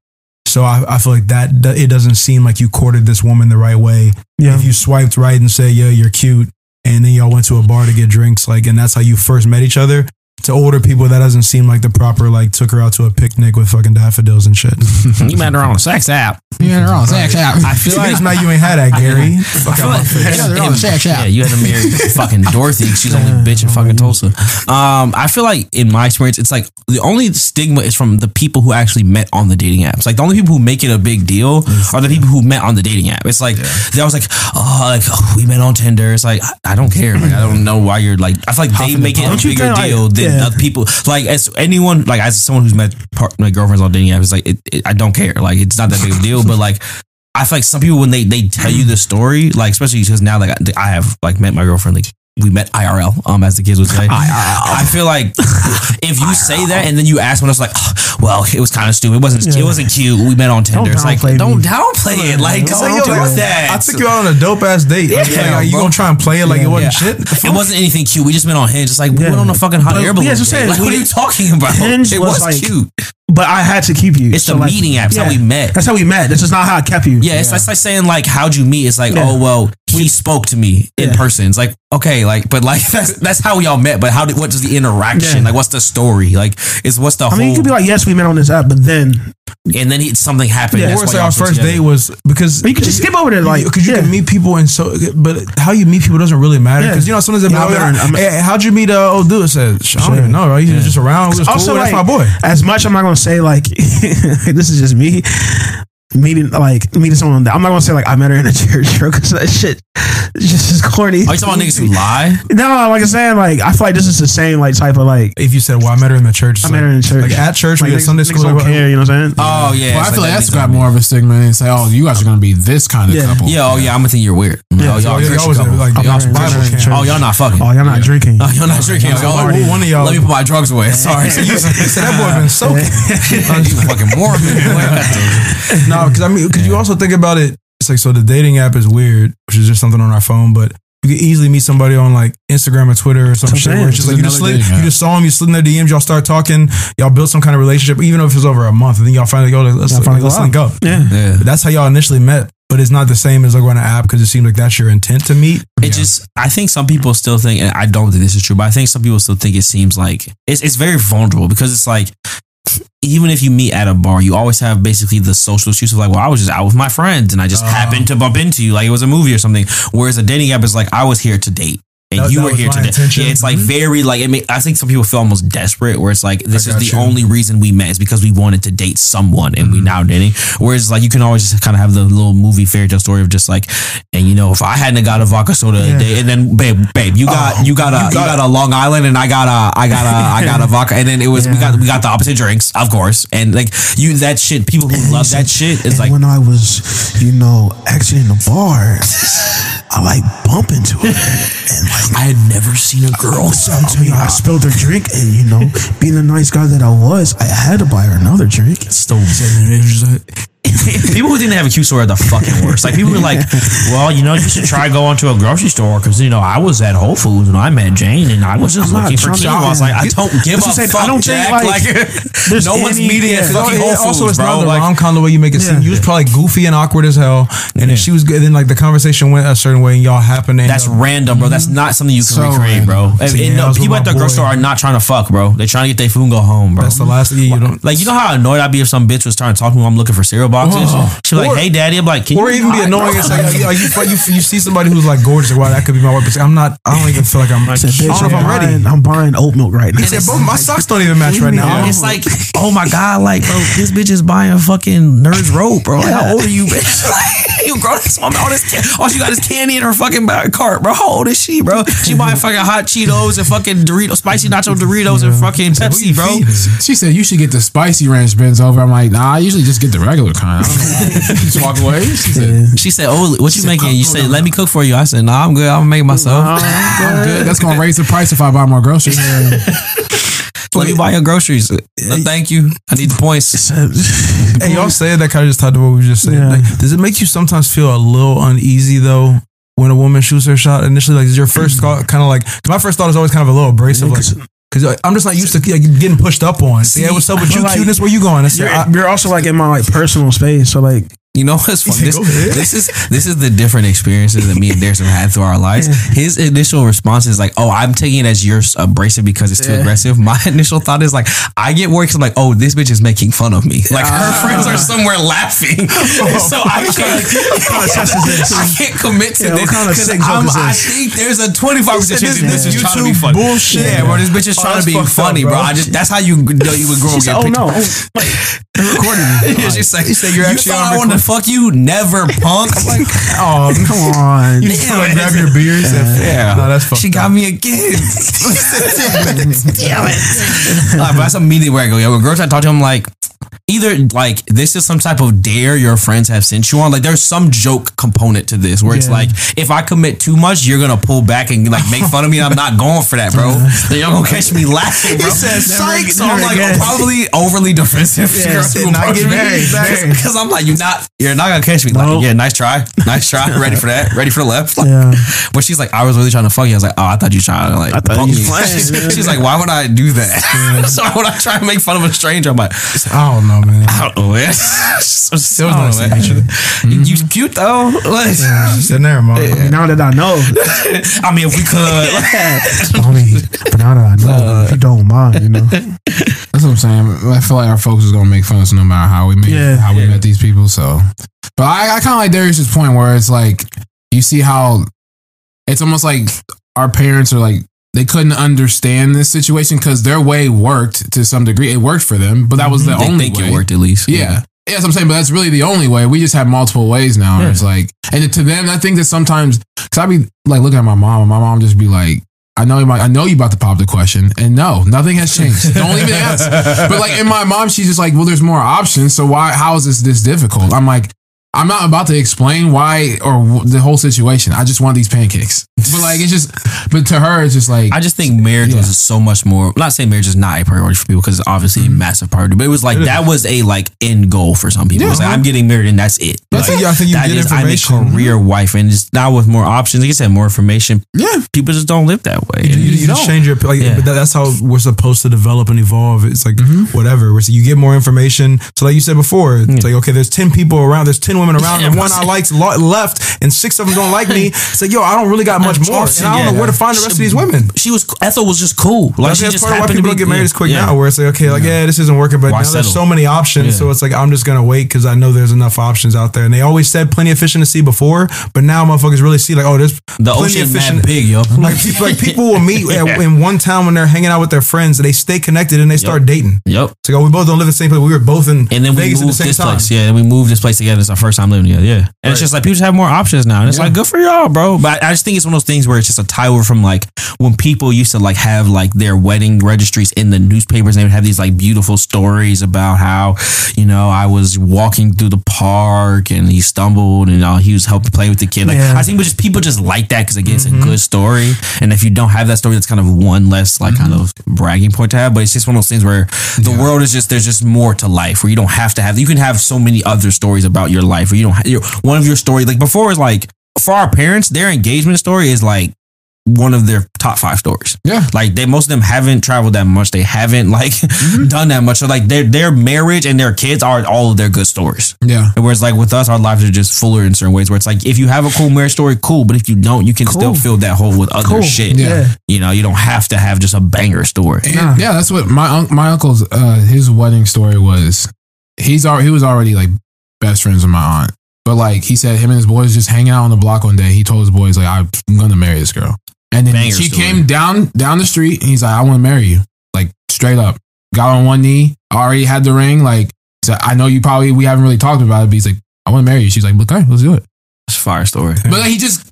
So I, I feel like that that- it doesn't seem like you courted this woman the right way. Yeah. If you swiped right and say, "Yeah, you're cute," and then y'all went to a bar to get drinks, like, and that's how you first met each other. To older people, that doesn't seem like the proper like took her out to a picnic with fucking daffodils and shit. You met her on a sex app. Yeah, they're on a sex app. I feel like It's not you ain't had that, Gary. Fuck I feel out my like- face. Yeah, they're on a sex app. Yeah, you had to marry fucking Dorothy. She's only a bitch in fucking Tulsa. Um, I feel like in my experience, it's like the only stigma is from the people who actually met on the dating apps. Like the only people who make it a big deal are the people who met on the dating app. It's like they always like, oh, like oh, we met on Tinder. It's like I- I don't care. Like I don't know why you're like. I feel like they make it a Don't bigger deal than yeah. other people. Like as anyone, like as someone who's met my girlfriends on dating apps, it's like it, it, I don't care. Like it's not that big of a deal. But like I feel like some people when they they tell you the story, like especially because now like I have like met my girlfriend like we met IRL, um, as the kids would say. I feel like if you say that and then you ask someone else like, "Oh, well, it was kind of stupid. It wasn't. It wasn't cute. We met on Tinder. Don't it's like downplay don't downplay it. Like Don't don't do do that. I took you out on a dope ass date. Like, Yeah, like, you bro. gonna try and play it like it wasn't Yeah. shit? It wasn't anything cute. We just met on Hinge. It's like we Yeah. went on a fucking hot But- air balloon. yeah, just saying, like, what are you talking about? Hinge it was was, like- cute. But I had to keep you. It's the like, meeting app. It's how we met. That's how we met. This is not how I kept you. Yeah, it's, it's like saying like, "How'd you meet?" It's like, "Oh well, he spoke to me in Yeah. person." It's like, okay, like, but like that's that's how we all met. But how did what is the interaction? Yeah. Like, what's the story? Like, is what's the I whole? mean, you could be like, yes, we met on this app, but then and then he, something happened. Yeah. that's Or why say our first together. date was because you could just skip over there. Like, because you yeah. can meet people and so, but how you meet people doesn't really matter Yeah. because you know sometimes they'll be Yeah, like, I met I met- hey, how'd you meet uh, old dude? I said, "Sh- I don't Sure. even know, right? He was just around. We was also, cool. That's my boy. As much, I'm not gonna say like this is just me meeting like meeting someone. That, I'm not gonna say like I met her in a church because that shit is just as corny. Are you talking about niggas who lie? No, like I'm saying, like I feel like this is the same like type of like If you said, well, I met her in the church. I met her in church. Like at church, like, we had Sunday school. don't care, you know what I'm saying? Oh yeah, Well, I feel like that that's niggas got more of a stigma and say, oh, you guys are going to be this kind of Yeah. couple. Yeah, oh yeah, I'm gonna think you're weird. Yeah. oh, y'all, Y'all- y'all was, like, y'all, y'all some in Christian- church. oh, y'all not fucking. Oh, y'all not drinking. Oh, y'all not drinking. So Oh, one- one of y'all- Let me put my drugs away. Sorry. You said that boy been soaking. you fucking moron. no, because I mean, because you also think about it. It's like so the dating app is weird, which is just something on our phone, but you can easily meet somebody on like Instagram or Twitter or some That's shit where it's just like you just slid, you just saw him, you slid in their DMs, y'all start talking, y'all build some kind of relationship, even if it was over a month, and then y'all finally go, like, let's, Y'all finally let's go link out. up. Yeah. Yeah. That's how y'all initially met, but it's not the same as like on an app because it seems like that's your intent to meet. It just, I think some people still think, and I don't think this is true, but I think some people still think it seems like it's, it's very vulnerable because it's like, even if you meet at a bar, you always have basically the social excuse of like, well, I was just out with my friends and I just uh-huh. happened to bump into you, like it was a movie or something. Whereas a dating app is like, I was here to date. And That- you that were here today. intention. Yeah, it's like mm-hmm. very like I mean, I think some people feel almost desperate, where it's like this is the you. only reason we met is because we wanted to date someone and we mm-hmm. now dating. Whereas like you can always just kind of have the little movie fairy tale story of just like, and you know, if I hadn't got a vodka soda a day, and then babe, babe, you got Oh, you got a you got, a Long Island, and I got a I got a I got a vodka, and then it was we got we got the opposite drinks, of course, and like you that shit, people who love that shit is like. when I was, you know, actually in the bar, I like bump into her, and like I had never seen a girl. Oh, so I'm telling you, I spilled her drink, and you know, being the nice guy that I was, I had to buy her another drink. So people who think they have a cute story are the fucking worst. Like people who are like, well, you know, you should try going to a grocery store because you know I was at Whole Foods and I met Jane and I was just I'm looking for quinoa. I was like, I don't give a what fuck. I don't think, like, like, no one's any- meeting at fucking Whole Foods, also, it's bro. not the Like, rom com the way you make it seem. You was probably goofy and awkward as hell, and then she was good. And then like the conversation went a certain way, and y'all happened. to that's up- random, bro. That's mm-hmm. not something you can So recreate, bro. And, See, and no, people at the grocery store are not trying to fuck, bro. They're trying to get their food and go home, bro. That's the last thing you don't. like you know how annoyed I'd be if some bitch was trying to talk to me. while I'm looking for cereal boxes. Uh-huh. She'd like, Or- "Hey, daddy," I'm like, "Can Or you even be annoying. bro?" It's like, like, you, you, you see somebody who's like gorgeous. Like, wow, that could be my wife. But I'm not. I don't even feel like I'm. I Said, don't know if I'm, I'm ready. buying, I'm buying oat milk right now. Yeah, both my socks don't even match right now. It's like, oh my god, like, bro, this bitch is buying fucking nerd's rope, bro. Like, how old are you, bitch? Like, you grown ass woman. All this, can- all she got is candy in her fucking cart, bro. How old is she, bro? She buying fucking hot Cheetos and fucking Doritos, spicy nacho Doritos and fucking Pepsi, bro. She said you should get the spicy ranch Benz over. I'm like, nah, I usually just get the regular kind. I don't know why. just walk away. She said, She said, "Oh, what you making?" You said, "Let me cook for you." I said, "Nah, I'm good. I'm making myself. I'm good. That's gonna raise the price if I buy more groceries. Let me buy your groceries." Uh, uh, no, thank you. I need the points. Hey, y'all said that kind of just tied to what we just said. Yeah. Like, does it make you sometimes feel a little uneasy though when a woman shoots her shot initially? Like, is your first thought kind of like? my first thought is always kind of a little abrasive, like because I'm just not used to like, getting pushed up on. See, hey, what's up with you, like cuteness? Where you going? You're, you're also like in my like personal space, so like You know what's funny? This, this is this is the different experiences that me and have had through our lives. His initial response is like, "Oh, I'm taking it as you're abrasive because it's too Yeah. aggressive." My initial thought is like, I get worried I'm like, "Oh, this bitch is making fun of me." Like her friends are somewhere laughing, so I can't. I can't commit to Yeah, this kind of 'cause I'm- is I think there's a 25 percent chance this is trying to be funny. bullshit. Yeah, bro, this bitch is Oh, trying to be fucked up, funny, bro. I just that's how you know you would grow she and said, get "Oh no, oh, recording. Yeah, she's like, you're actually on I wanted to fuck you? Never, punk. Like, Oh, come on." you just wanna grab your beer. and say, yeah. no, that's fucked She got up. me again. Damn it. Damn it. Uh, but that's immediately where I go, yo, when girls I talk to, I'm like, either like this is some type of dare your friends have sent you on. Like there's some joke component to this where it's like, if I commit too much, you're gonna pull back and like make fun of me. I'm not going for that, bro. Then you're gonna catch me laughing, bro. said, "Psych." So I'm like again. probably overly defensive. Yeah, girls who and not get me. very, very. Because I'm like, you're not, you're not gonna catch me. Like, Nope. yeah, nice try, nice try. Ready for that? Ready for the left? Like, Yeah. But she's like, I was really trying to fuck you. I was like, oh, I thought you trying to like I thought you me. playing. she's like, why would I do that? so would I try to make fun of a stranger? I'm like, I don't know, man. I don't know, man. so, so, It was nice to meet you. You, you cute though. Like, She said, never mind. Now that I know, I mean, if we could, I mean, but now that I know, uh, if you don't mind, you know, That's what I'm saying. I feel like our folks is gonna make fun of us no matter how we meet, Yeah. how we Yeah. met these people. So, but I, I kind of like Darius's point where it's like you see how it's almost like our parents are like they couldn't understand this situation because their way worked to some degree. It worked for them, but that was mhm. the they only think way. it worked at least. Yeah. Yeah, that's what I'm saying, but that's really the only way. We just have multiple ways now. and It's hmm. like, and to them, I think that sometimes, cause I be like looking at my mom, and my mom just be like, I know you might, I know you about to pop the question, and no, nothing has changed. Don't even ask. But like in my mom, she's just like, well, there's more options, so why? How is this this difficult? I'm like, I'm not about to explain why or the whole situation. I just want these pancakes. But like, it's just, but to her, it's just like, I just think marriage Yeah. was so much more. Not saying marriage is not a priority for people because it's obviously a massive priority, but it was like that was a like end goal for some people. Yeah. It's like I'm getting married and that's it. I think, I think you That get is, I'm a information. career wife, and just now with more options, like you said, more information. Yeah. people just don't live that way. You, And you, you just change your like. Yeah. But that, that's how we're supposed to develop and evolve. It's like Mm-hmm. whatever. So you get more information. So like you said before, it's like okay, there's ten people around. There's ten women around, and one I liked left, and six of them don't like me. It's like yo, I don't really got much more, and I don't know where to find the rest of these women. She was Ethel was just cool. Like Like, she that's just part of why people to don't be get married as quick yeah. now, where it's like, okay, like, yeah, this isn't working, but Why now there's so many options. Yeah. So it's like, I'm just to wait because I know there's enough options out there. And they always said plenty of fish in the sea before, but now motherfuckers really see, like, oh, there's The plenty ocean of fish in big, yo. Like people, like people will meet at- in one town when they're hanging out with their friends. They stay connected and they start dating. Yep. It's like, oh, we both don't live in the same place. We were both in And then we Vegas the moved same this time. place. Yeah, and we moved this place together. It's our first time living together. Yeah. And it's just like people just have more options now. And it's like good for y'all, bro. But I just think it's one of those things where it's just a tie over from like when people used to like have like their wedding registries in the newspapers and they would have these like beautiful stories about how, you know, I was walking through the park and he stumbled and uh, he was helping play with the kid. Like Yeah. I think just people just like that because again, it's Mm-hmm. a good story. And if you don't have that story, that's kind of one less like kind of bragging point to have. But it's just one of those things where the world is just there's just more to life where you don't have to have you can have so many other stories about your life where you don't have your, one of your story like before is like for our parents their engagement story is like one of their top five stories. Yeah. Like they most of them haven't traveled that much. They haven't like Mm-hmm. done that much. So like their their marriage and their kids are all of their good stories. Yeah. And Whereas like with us, our lives are just fuller in certain ways. Where it's like if you have a cool marriage story, cool. But if you don't, you can still fill that hole with other Cool. shit. Yeah. You know, you don't have to have just a banger story. And, Nah. Yeah, that's what my un- my uncle's uh his wedding story was. He's already he was already like best friends with my aunt, but like he said, him and his boys just hanging out on the block one day. He told his boys like, "I'm gonna marry this girl," and then Banger she story. came down down the street and he's like, "I want to marry you," like straight up. Got on one knee, already had the ring. Like, so I know you probably we haven't really talked about it, but he's like, "I want to marry you." She's like, "Okay, let's do it." It's a fire story. But like, he just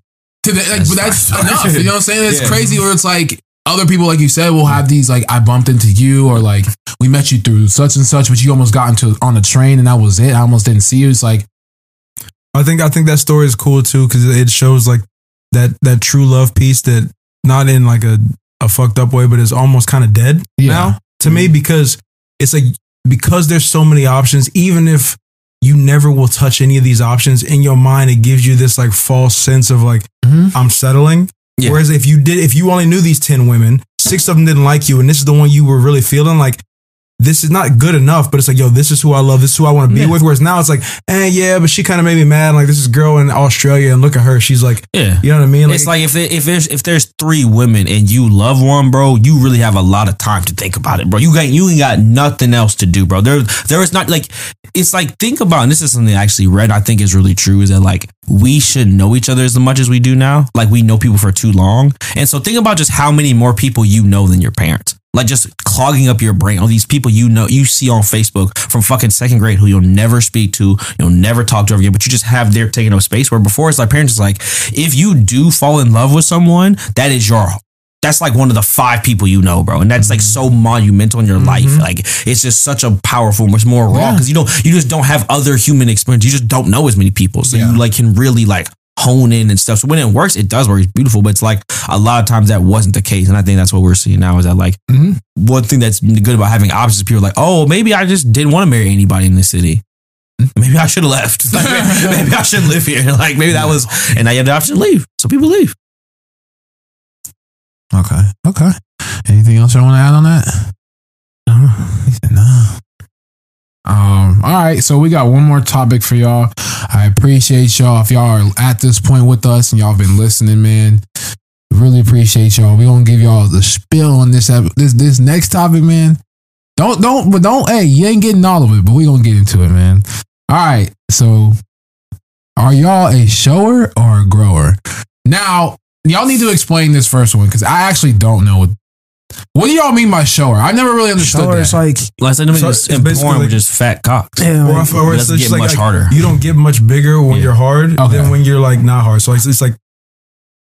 to the, like, That's but that's fine. enough. You know what I'm saying? It's Yeah. crazy. Where it's like other people, like you said, will have these like I bumped into you, or like we met you through such and such, but you almost got into on the train and that was it. I almost didn't see you. It's like I think I think that story is cool too because it shows like that that true love piece that not in like a, a fucked up way, but is almost kind of dead Yeah. now to me because it's like because there's so many options, even if you never will touch any of these options in your mind, it gives you this like false sense of like Mhm. I'm settling. Yeah. Whereas if you did, if you only knew these ten women, six of them didn't like you, and this is the one you were really feeling like. This is not good enough, but it's like, yo, this is who I love. This is who I want to be Yeah. with. Whereas now it's like, eh, yeah, but she kind of made me mad. Like this is girl in Australia, and look at her. She's like, Yeah. you know what I mean? it's like if there, if there's if there's three women and you love one, bro, you really have a lot of time to think about it, bro. You got you ain't got nothing else to do, bro. There there is not like it's like think about and this is something I actually read. I think is really true. Is that like we should know each other as much as we do now? Like we know people for too long, and so think about just how many more people you know than your parents. Like just clogging up your brain. All these people you know, you see on Facebook from fucking second grade who you'll never speak to, you'll never talk to ever again, but you just have their taking up space. Where before it's like parents is like, if you do fall in love with someone, that is your that's like one of the five people you know, bro. And that's like so monumental in your mm-hmm. life. Like it's just such a powerful, much more raw Yeah. because you don't you just don't have other human experience. You just don't know as many people. So Yeah. you like can really like hone in and stuff. So when it works, it does work. It's beautiful. But it's like a lot of times that wasn't the case. And I think that's what we're seeing now is that like Mhm. one thing that's good about having options, is people are like, oh, maybe I just didn't want to marry anybody in this city. Maybe I should have left. Like, maybe, maybe I shouldn't live here. Like maybe that was, and I had the option to leave. So people leave. okay, okay. Anything else I want to add on that? No, he said no. Um, all right, so we got one more topic for y'all. I appreciate y'all if y'all are at this point with us and y'all been listening, man. Really appreciate y'all. We gonna give y'all the spill on this this this next topic, man. Don't don't but don't hey, you ain't getting all of it, but we gonna get into it, man. All right, so are y'all a shower or a grower? Now, y'all need to explain this first one because I actually don't know what. What do y'all mean by shower? I never really understood Shower that. is like Like I said, So just it's in basically porn, like- just fat cocks. yeah, or, like, if, or it it's doesn't just get like, much like, harder. You don't get much bigger when Yeah. you're hard Okay. than when you're like not hard. So it's, it's like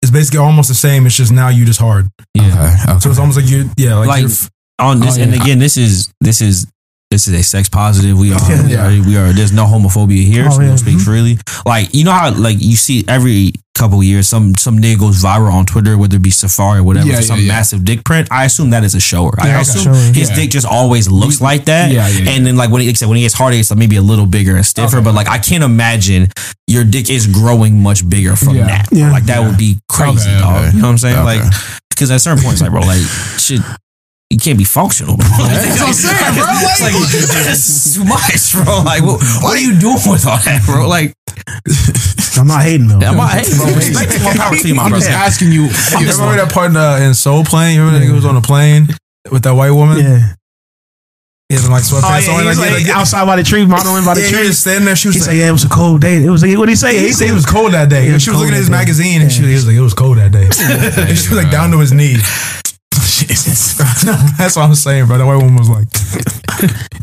it's basically almost the same. It's just now you just hard. Yeah. okay, okay. So it's almost like you, yeah, like, Like, you're, on this, Oh, and yeah. again, this is this is this is a sex positive. We are, Yeah. we are. There's no homophobia here, Oh, so we yeah. don't speak freely. Like you know how like you see every couple years some some nigga goes viral on Twitter, whether it be Safari or whatever, Yeah, for some massive dick print. I assume that is a shower. I assume Shower. his dick just always looks like that. Yeah. And then like when he said, when he gets harder, it's like maybe a little bigger and stiffer. Okay. But like I can't imagine your dick is growing much bigger from that. Yeah. Like that would be crazy, Okay, dog. okay. You know what I'm saying? Like because at certain points, like bro, like shit. You can't be functional. That's what I'm saying, bro. It's like, that's too much, bro. Like, what, what are you doing with all that, bro? Like, I'm not hating though. am I? Hey, bro, respect more power to you, my I'm just brother. asking you. You remember that part in, uh, in Soul Plane? You remember that nigga was on a plane with that white woman? Yeah. He had like Oh sweatpants yeah, on. he was like, like, like, outside by the tree, modeling by the yeah, he tree. was standing there. She He was said, "Yeah, it was a cold day." It was like, what did he say? he said it was cold that day. It was she was looking at his day. magazine and she, he was like, it was cold that day. and she was like down to his knee. no, that's what I'm saying, bro. The white woman was like,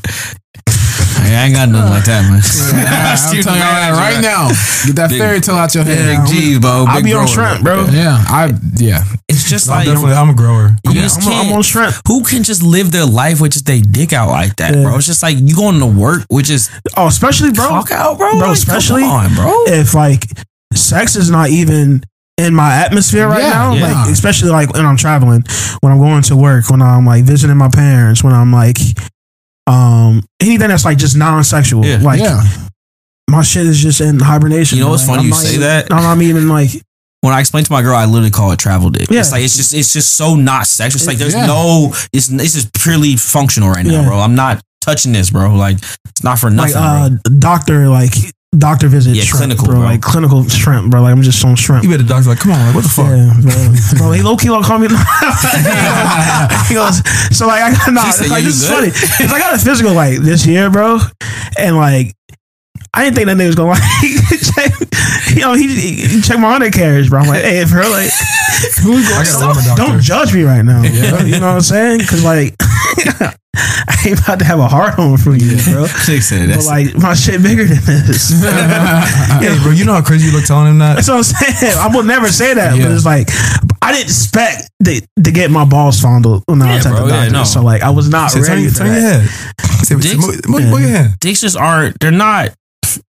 Hey, I ain't got nothing like that, man. Yeah, I'm telling you that right now. Get that Big- fairy tale out your head. Big G's, bro. I'll Big be on grower. shrimp, bro. Yeah, I yeah. It's just I'm like definitely, I'm a grower. you Yeah, just I'm, I'm on shrimp. who can just live their life with just their dick out like that, Yeah. bro? It's just like you going to work, which is Oh, especially bro, talk out, bro. bro, Like, especially come on, bro. if like sex is not even in my atmosphere right Yeah, now. yeah. Like especially like when I'm traveling, when I'm going to work, when I'm like visiting my parents, when I'm like um anything that's like just non-sexual. Yeah. Like yeah. my shit is just in hibernation. You know what's Like, funny I'm you not say even- that? I'm not even like When I explain to my girl, I literally call it travel dick. Yeah. It's like it's just it's just so not sexual. It's like there's Yeah. no it's this is purely functional right now, Yeah. bro. I'm not touching this, bro. Like it's not for like nothing. uh bro. doctor like doctor visit Yeah, shrimp, clinical, bro. bro. Like clinical shrimp, bro. Like I'm just on shrimp. You bet the doctor's like, come on, like, what the fuck? Yeah, bro. bro, he low key like call me. he goes, so like I got nah, said, like this is good?" funny. 'Cause I got a physical like this year, bro, and like I didn't think that nigga was gonna like check. You know, he, he checked my undercarriage, bro. I'm like, hey, bro, like, I got a woman doctor. don't judge me right now. bro. You know what I'm saying? Because like, I ain't about to have a heart on for you, bro. Chick said But that's like, my shit bigger than this. Hey, bro, you know how crazy you look telling him that? That's what I'm saying. I would never say that, Yeah. but it's like I didn't expect to, to get my balls fondled when I Yeah, was at bro, the yeah, doctor. no. So like I was not Say, turn ready your, for turn your that. head. Say, Dicks- move, move, Yeah. move your head. dicks just aren't they're not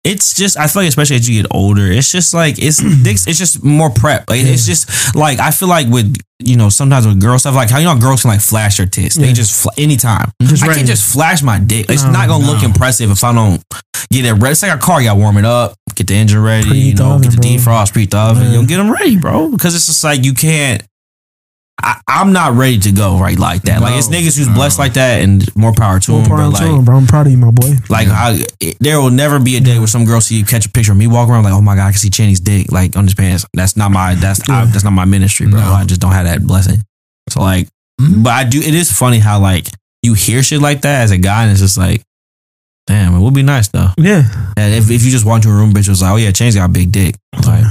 it's just I feel like especially as you get older, it's just like it's dicks it's just more prep. Like it's just like I feel like with you know, sometimes with girl stuff, like how you know girls can like flash their tits. They just fl- anytime. Just I ready. can't just flash my dick. It's No, not oh, gonna look impressive if I don't get it ready. It's like a car, you gotta warm it up, get the engine ready, Preheat you know, get the bro. defrost, preheat the oven, Yeah. you know, get them ready, bro. Because it's just like you can't. I, I'm not ready to go right like that. like it's niggas who's no. blessed like that, and more power to More them. power to like, him, bro. I'm proud of you, my boy. like I, it- there will never be a day where some girl see you catch a picture of me walking around like, oh my god, I can see Channy's dick like on his pants. That's not my that's I, that's not my ministry, bro. No. I just don't have that blessing. So like, Mhm. but I do. It is funny how like you hear shit like that as a guy, and it's just like, damn, it would be nice though. Yeah, And if if you just walk into a room, bitch was like, oh yeah, Channy's got a big dick. Like,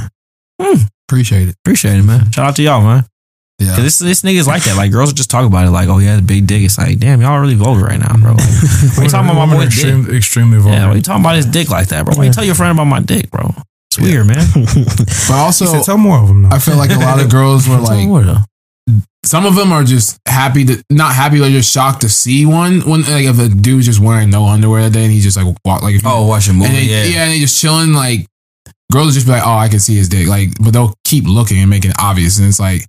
Appreciate it. appreciate it, man. Shout out to y'all, man. Yeah. Cause this this niggas like that. Like girls will just talk about it, like, oh, he has a big dick. It's like, damn, y'all are really vulgar right now, bro. Like, why you talking about my Women are boy's dick? extremely vulgar. Yeah, why you talking about his dick like that, bro? Why you Yeah. tell your friend about my dick, bro? It's weird, man. But also, said, tell more of them. Though. I feel like a lot of girls were Tell like, more, some of them are just happy to not happy, they're just shocked to see one. When like if a dude's just wearing no underwear that day and he just like walk like if you- Oh, watching movie, and they, yeah. yeah, and they just chilling like girls just be like, oh, I can see his dick, like, but they'll keep looking and making it obvious, and it's like.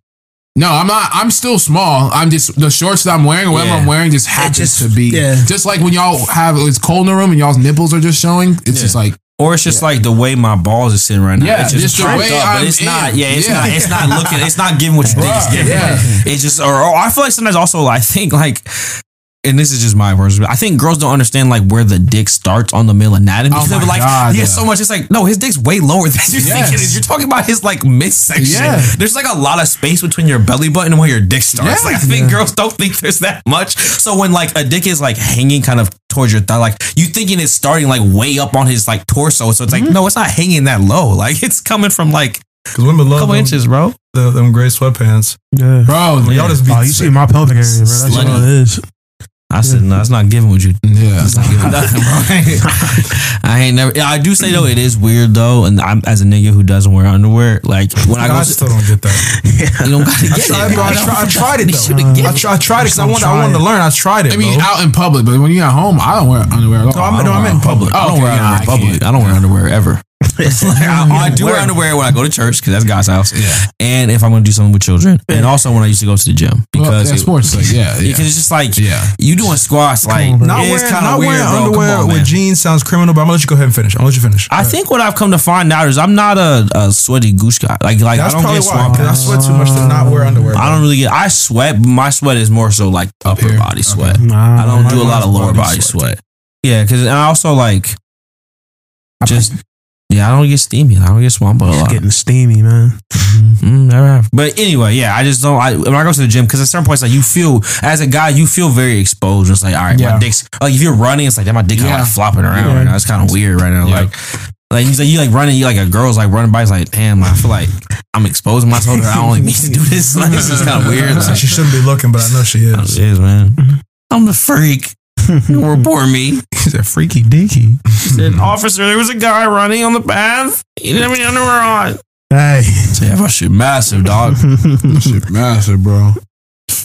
No, I'm not. I'm still small. I'm just the shorts that I'm wearing, or whatever Yeah. I'm wearing, just happens just- to be. yeah. Just like when y'all have it's cold in the room and y'all's nipples are just showing. It's just like Or it's just like the way my balls are sitting right now. Yeah, it's just, just the way up, I'm but it's not. Yeah, it's Yeah. not. It's not looking. It's not giving what you think it's giving. yeah. It's just. Or, or I feel like sometimes also I think like. And this is just my version. I think girls don't understand like where the dick starts on the male anatomy. Oh They're my like, God, he has yeah. so much. It's like, no, his dick's way lower than you think it Yes. is. You're talking about his like midsection. Yeah. There's like a lot of space between your belly button and where your dick starts. Yeah. Like I think girls don't think there's that much. So when like a dick is like hanging kind of towards your thigh, like you thinking it's starting like way up on his like torso. So it's like, Mm-hmm. no, it's not hanging that low. Like it's coming from like Because women a love couple them, inches, bro. the, them gray sweatpants. yeah. bro. Y'all just be Oh, you see my pelvic area, bro. That's Slutty. all it is. I said, no, it's not giving what you Yeah, It's not giving nothing, bro. I ain't never. yeah, I do say though, it is weird though, and I'm as a nigga who doesn't wear underwear. Like when I I, go, still don't get that. you don't gotta I get tried, it. bro. I, bro. tried, I tried it You though. shoulda get I, it. tried, I tried it because I Just wanted, I wanted to learn. I tried it. I mean, bro. out in public, but when you're at home, I don't wear underwear at all. No, I'm- I no, don't I'm in public. I don't Okay, wear yeah, underwear in public. I don't wear underwear ever. Like, I, I do wear underwear when I go to church because that's God's house. Yeah. And if I'm going to do something with children, and also when I used to go to the gym Well, because yeah, it- sports, like, yeah, yeah. because it's just like Yeah. you doing squats like on. Not it's wearing, kind not of weird, wearing bro. Underwear on, with man. jeans sounds criminal, but I'm gonna let you go ahead and finish. I'll let you finish. I think what I've come to find out is I'm not a, a sweaty goose guy. Like like that's I don't probably get why. swamp. 'cause I sweat too much to not wear underwear. I don't really get. I sweat. but My sweat is more so like upper here? body sweat. Nah, I don't do a lot of lower body body sweat. sweat. Yeah, because I also like just yeah. I don't get steamy. I don't get swamp a It's lot. getting steamy, man. Mm, never have. But anyway, yeah, I just don't. I, when I go to the gym, because at certain points, like you feel as a guy, you feel very exposed. It's like, all right, Yeah. my dick's like if you're running, it's like that. My dick kind of Yeah. like flopping around Yeah. right now. It's kind of weird right now. Yeah. Like, like he's like you like running, you like a girl's like running by. It's like, damn, I feel like I'm exposing myself. I don't like need to do this. Like, this is kind of weird. Like, she shouldn't be looking, but I know she is. She is, man. I'm the freak. Don't report me. He's a freaky deaky. He said, officer, there was a guy running on the path. He didn't have any underwear on. Hey, So yeah, my shit massive, dog. Shit massive, bro.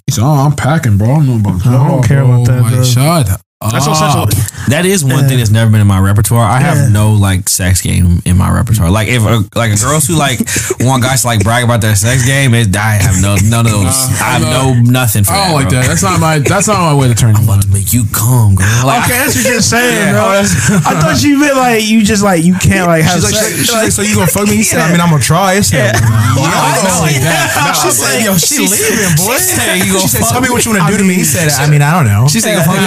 He's oh, I'm packing, bro. I don't know about I don't care about that, oh, Like, bro. shut that's such That is one Yeah. thing that's never been in my repertoire. I Yeah. have no like sex game in my repertoire. Like if uh, like a girls who like want guys to like brag about their sex game, it, I have no none of those. Uh, I have no. no nothing for I that. don't like bro. that. That's not my. That's not my way to turn I'm about to make you come, girl. Like, Okay, that's what you're saying, Yeah. bro. I thought you meant like you just like you can't like have She's like, sex. she's like, so you gonna fuck me? He said, I mean, I'm gonna try. It's yeah. not like that. She said, yo, she leaving, boy. She said, you gonna fuck tell me what you want to do to me. He said, I mean, I don't know. she said, fuck me?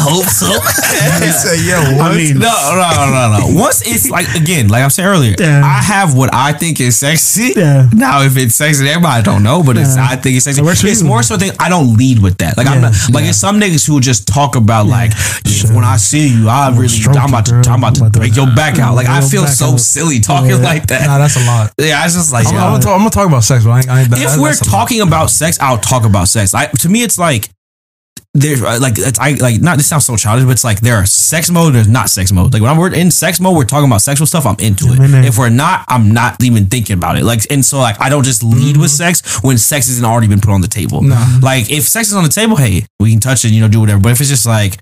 I hope so. he said, yeah, what? I mean, No, no, no, no, no. Once it's like again, like I'm saying earlier, Yeah. I have what I think is sexy. Yeah. Now, if it's sexy, to everybody don't know, but it's Yeah. I think it's sexy. It works It's more so thing. I don't lead with that. Like I'm not like it's some niggas who just talk about like if when I see you, I really stroke I'm about to girl. I'm about to I'm break your back out. Like I feel so out. silly talking Yeah. like that. Nah, that's a lot. yeah, it's just like I'm, yo. I'm, gonna talk, I'm gonna talk about sex, but I ain't, I ain't, if that- we're that's a lot. talking about sex, I'll talk about sex. I, to me, it's like there's uh, like it's I like not this sounds so childish, but it's like there are sex mode, there's not sex mode. Like when we're in sex mode, we're talking about sexual stuff. I'm into there. it. If we're not, I'm not even thinking about it. Like and so like I don't just lead with sex when sex hasn't already been put on the table. Like if sex is on the table, hey, we can touch it, you know, do whatever. But if it's just like,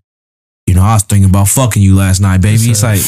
you know, I was thinking about fucking you last night, baby. It's like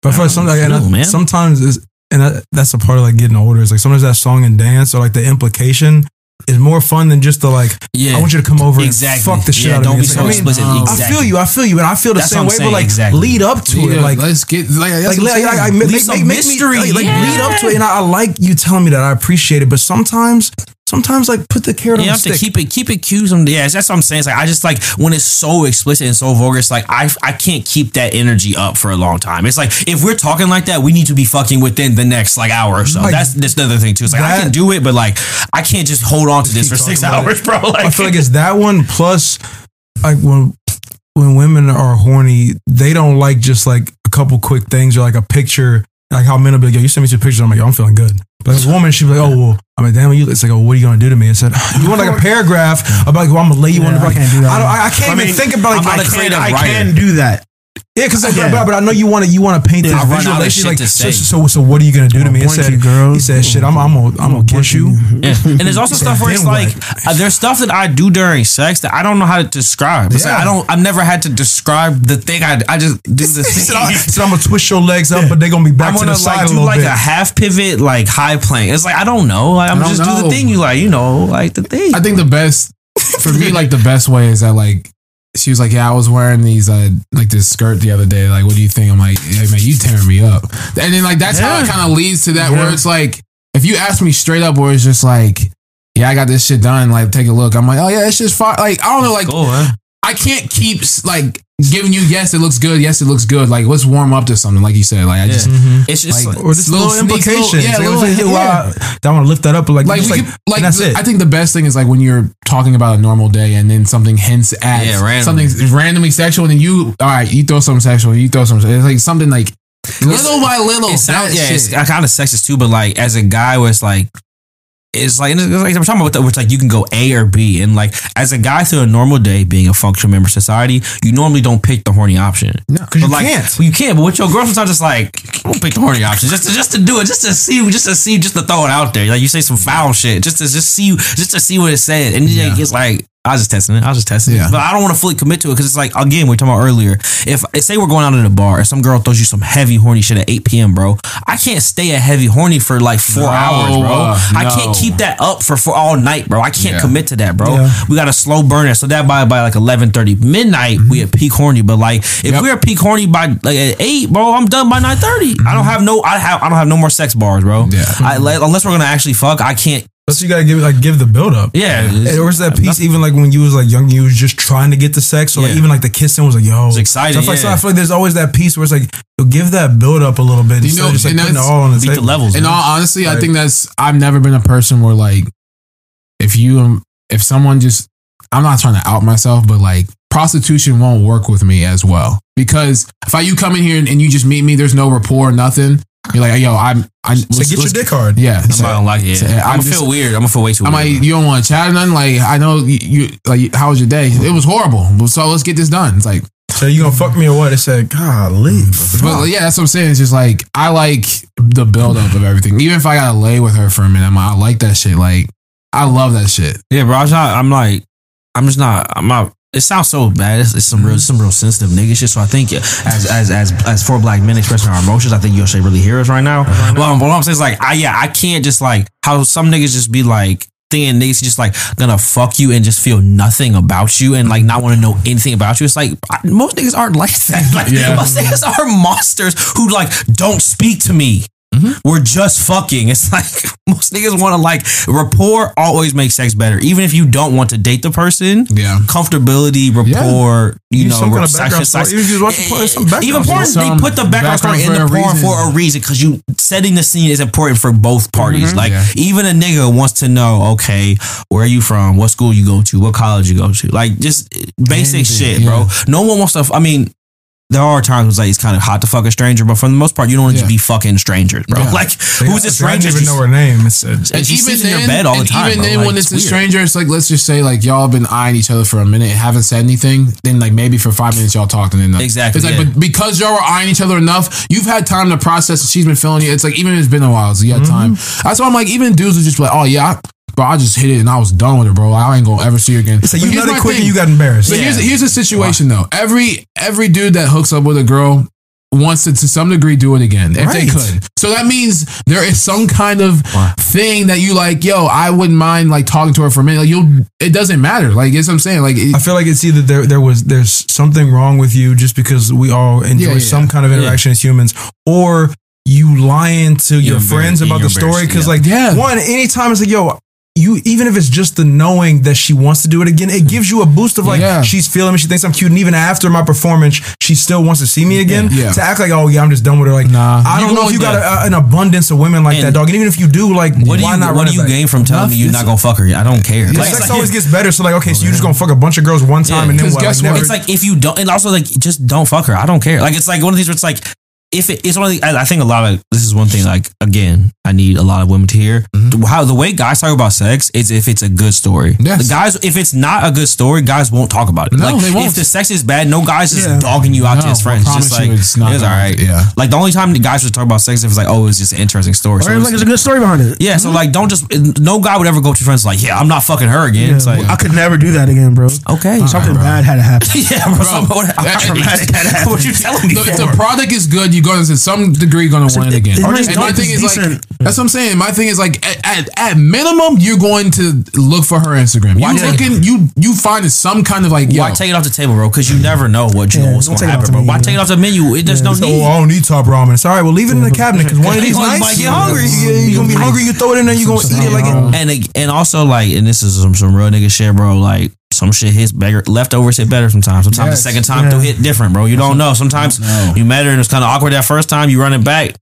But for some, like, know, I- sometimes, it's, and that, that's a part of like getting older. Is like sometimes that song and dance or like the implication is more fun than just the like. yeah, I want you to come over Exactly. and fuck the shit Yeah, out don't me. be so like, I mean, explicit. I feel you. I feel you, and I feel the That's same way. saying, But like, exactly. lead up to it. Yeah, Like, let's get like that's like, like. I, I, make, make, make, make me mystery, like, like, yeah. lead up to it, and I, I like you telling me that. I appreciate it, but sometimes, sometimes like put the carrot on. You have the to keep it, keep it cute. On, yeah, that's what I'm saying. It's like I just like when it's so explicit and so vulgar. It's like I, I can't keep that energy up for a long time. It's like if we're talking like that, we need to be fucking within the next like hour or so. Like, that's that's another thing too. It's like I can do it, but like I can't just hold on to this for six hours, bro. Like I feel like it's that one plus like when when women are horny, they don't like just like a couple quick things or like a picture. Like how men will be like, yo, you send me some pictures. I'm like, yo, I'm feeling good. But as a woman, she'd be like, oh, well, I mean, damn, you, it's like, oh, what are you going to do to me? I said, you want like a paragraph about, like, well, I'm going to lay you on the Yeah, I can't do that. I, don't, I, I can't I even mean, think about like, I'm not I a can't- creative I writer. can do that. Yeah, because Yeah. but, but I know you want to you want to paint this I run visual. out Like, shit like, to so, say. so, so what are you gonna do to I'll me? He said, you, girl. he said, shit, I'm I'm gonna, I'm gonna kiss you. Yeah. And there's also stuff where it's like uh, there's stuff that I do during sex that I don't know how to describe. It's like I don't. I've never had to describe the thing. I I just do the He said, thing. I, he said, I'm gonna twist your legs up, but they're gonna be back I'm to gonna the side like a do little like bit. a half pivot, like high plank. It's like I don't know. Like I'm I don't just do the thing you like. You know, like the thing. I think the best for me, like the best way is that like she was like, yeah, I was wearing these uh like this skirt the other day. Like, what do you think? I'm like, hey man, you tearing me up. And then like that's how it kind of leads to that where it's like, if you ask me straight up, where it's just like, yeah, I got this shit done. Like, take a look. I'm like, oh yeah, it's just fine. Like, I don't know, like cool. I can't keep like giving you yes, it looks good, yes, it looks good. Like, let's warm up to something. Like you said, like I just. Mm-hmm. It's just Like, like, or just little little, sneaks, little- implications. yeah, Like, little- I'm yeah. wow, I want to lift that up, but like, like, just like, could, like that's the- it. I think the best thing is like when you're talking about a normal day and then something hints at Yeah, randomly. something randomly sexual and then you all right you throw something sexual you throw something it's like something like little by little it sounds yeah, shit. it's kind of sexist too. But like as a guy, where it's like. It's like, it's like we're talking about that, it's like you can go A or B, and like as a guy through a normal day, being a functional member of society, you normally don't pick the horny option. No, because you like, can't. well, you can't. But with your girl, sometimes it's like, don't pick the horny option just to just to do it, just to see, just to see, just to throw it out there. Like you say some foul shit, just to just see, just to see what it said, and then it's like I was just testing it. I was just testing Yeah. it. But I don't want to fully commit to it because it's like again we were talking about earlier. If say we're going out in a bar and some girl throws you some heavy horny shit at 8 p.m., bro, I can't stay at heavy horny for like four No, hours, bro. uh, I can't keep that up for, for all night, bro. I can't Yeah. commit to that, bro. Yeah. We got a slow burner, so that by by like 11:30 midnight we at peak horny. But like if Yep. we're at peak horny by like at eight, bro, I'm done by 9:30. I don't have no I have I don't have no more sex bars, bro. Yeah. I, like, unless we're gonna actually fuck, I can't. Plus, you gotta give like give the build up. Yeah, And Or was that piece even like when you was like young, you was just trying to get the sex, or like Yeah. even like the kissing was like yo, It's exciting, So I feel, like, so. I feel like there's always that piece where it's like you'll give that build up a little bit You instead know, just like and putting it all on the beat the table. levels. In man. all honesty, I think that's I've never been a person where like if you um, if someone just I'm not trying to out myself, but like prostitution won't work with me as well because if I you come in here and, and you just meet me, there's no rapport, nothing. You're like, yo, I'm. I So get your dick hard. Yeah, I'm so- not gonna like it. so I'm, I'm gonna just- feel weird. I'm gonna feel way too I'm weird. like, you don't want to chat or nothing. Like, I know you, you. Like, how was your day? It was horrible. So let's get this done. It's like, So you gonna fuck me or what? It said, golly. but yeah, that's what I'm saying. It's just like I like the buildup of everything. Even if I gotta lay with her for a minute, I'm like, I like that shit. Like, I love that shit. yeah, bro. I'm not. I'm like. I'm just not. I'm not. It sounds so bad. It's, it's some real, some real sensitive nigga shit. So I think as as as as four black men expressing our emotions, I think you should really hear us right now. Well, what I'm saying is like, I yeah, I can't just like how some niggas just be like. Thinking niggas just like gonna fuck you and just feel nothing about you and like not want to know anything about you. It's like I- most niggas aren't like that. Like Yeah. most niggas are monsters who like don't speak to me. Mm-hmm. We're just fucking. It's like most niggas want to like rapport always makes sex better. Even if you don't want to date the person, Yeah. comfortability, rapport, you Need know, kind of sex- sex- you was watching porn, some eh, even porn, they put the background story in the porn reason. for a reason because you setting the scene is important for both parties. Mm-hmm. Like Yeah. even a nigga wants to know, okay, where are you from? What school you go to? What college you go to? Like just basic Anything, shit, yeah. bro. No one wants to. I mean. There are times when it's, like it's kind of hot to fuck a stranger, but for the most part, you don't want to Yeah. just be fucking strangers, bro. Yeah. Like, who's this I stranger? didn't even know her name. It said, And she sits in your bed all the time, Even bro. then, Like, when it's it's, a stranger, it's like let's just say like y'all have been eyeing each other for a minute, haven't said anything. Then like maybe for five minutes y'all talked, and then Exactly, It's like yeah. but because y'all were eyeing each other enough, you've had time to process. And she's been feeling you. It's like even if it's been a while, so you had Mm-hmm. time. That's why I'm like even dudes are just like, oh yeah. Bro, I just hit it and I was done with it, bro. I ain't gonna ever see her again. so But you nutted my quick thing. and you got embarrassed. But Yeah. here's here's the situation though. Every every dude that hooks up with a girl wants to to some degree do it again if they could. So that means there is some kind of thing that you like. Yo, I wouldn't mind like talking to her for a minute. Like you'll, it doesn't matter. Like it's what I'm saying. Like it, I feel like it's either there there was there's something wrong with you just because we all enjoy Yeah, yeah, some yeah. kind of interaction as humans, or you lying to your embarrassed- friends about the story because embarrassed, like Yeah. one anytime it's like yo. You even if it's just the knowing that she wants to do it again, it gives you a boost of like Yeah. she's feeling me, she thinks I'm cute, and even after my performance, she still wants to see me again. Yeah. To act like oh yeah, I'm just done with her. Like Nah. I don't know if you got yeah. a, an abundance of women like And that, dog. And even if you do, like What do why you not? What do you gain from telling me you're not gonna fuck her? I don't care. Like, Like, sex like, always gets better. So like, okay, so you're just gonna fuck a bunch of girls one time Yeah, and then what? guess Like, what? never- It's like if you don't, and also like just don't fuck her. I don't care. Like it's like one of these where it's like if it, it's one of the. I, I think a lot of this is one thing. Like again, I need a lot of women to hear mm-hmm. how the way guys talk about sex is if it's a good story. Yes. The guys, if it's not a good story, guys won't talk about it. No, like they won't. if the sex is bad, no guys is Yeah. dogging you out No, to his I friends. promise Just like it's not it's all yeah. Like the only time the guys would talk about sex is if it's like oh it's just an interesting story. So Or it's- like, there's a good story behind it. yeah, so mm-hmm. like don't just no guy would ever go to friends like yeah I'm not fucking her again. It's like I could never do that again, bro. okay, Something bad had to happen. yeah, bro. something- what, that- traumatic had happened. What you telling me? the, if the product is good, you're going to to some degree going to want it again. it And my thing is like that's what I'm saying. My thing is like at, at, at minimum, you're going to look for her Instagram. Why You take- looking, you you find some kind of like yo. Why take it off the table, bro? Because you never know what you Yeah, what's don't gonna take it off happen, bro. Why take it off the menu? It, there's no So, need. oh, I don't need top ramen. It's all right. Well, leave it in the cabinet because one of these You nights might get hungry. You, you're gonna be hungry. You throw it in there. You're gonna eat it like it. And and also like, and this is some some real nigga shit, bro. Like some shit hits better. Leftovers hit better sometimes. Sometimes Yes. the second time Yeah. they'll hit different, bro. You don't know. Sometimes No. you met her and it's kind of awkward that first time. You run it back.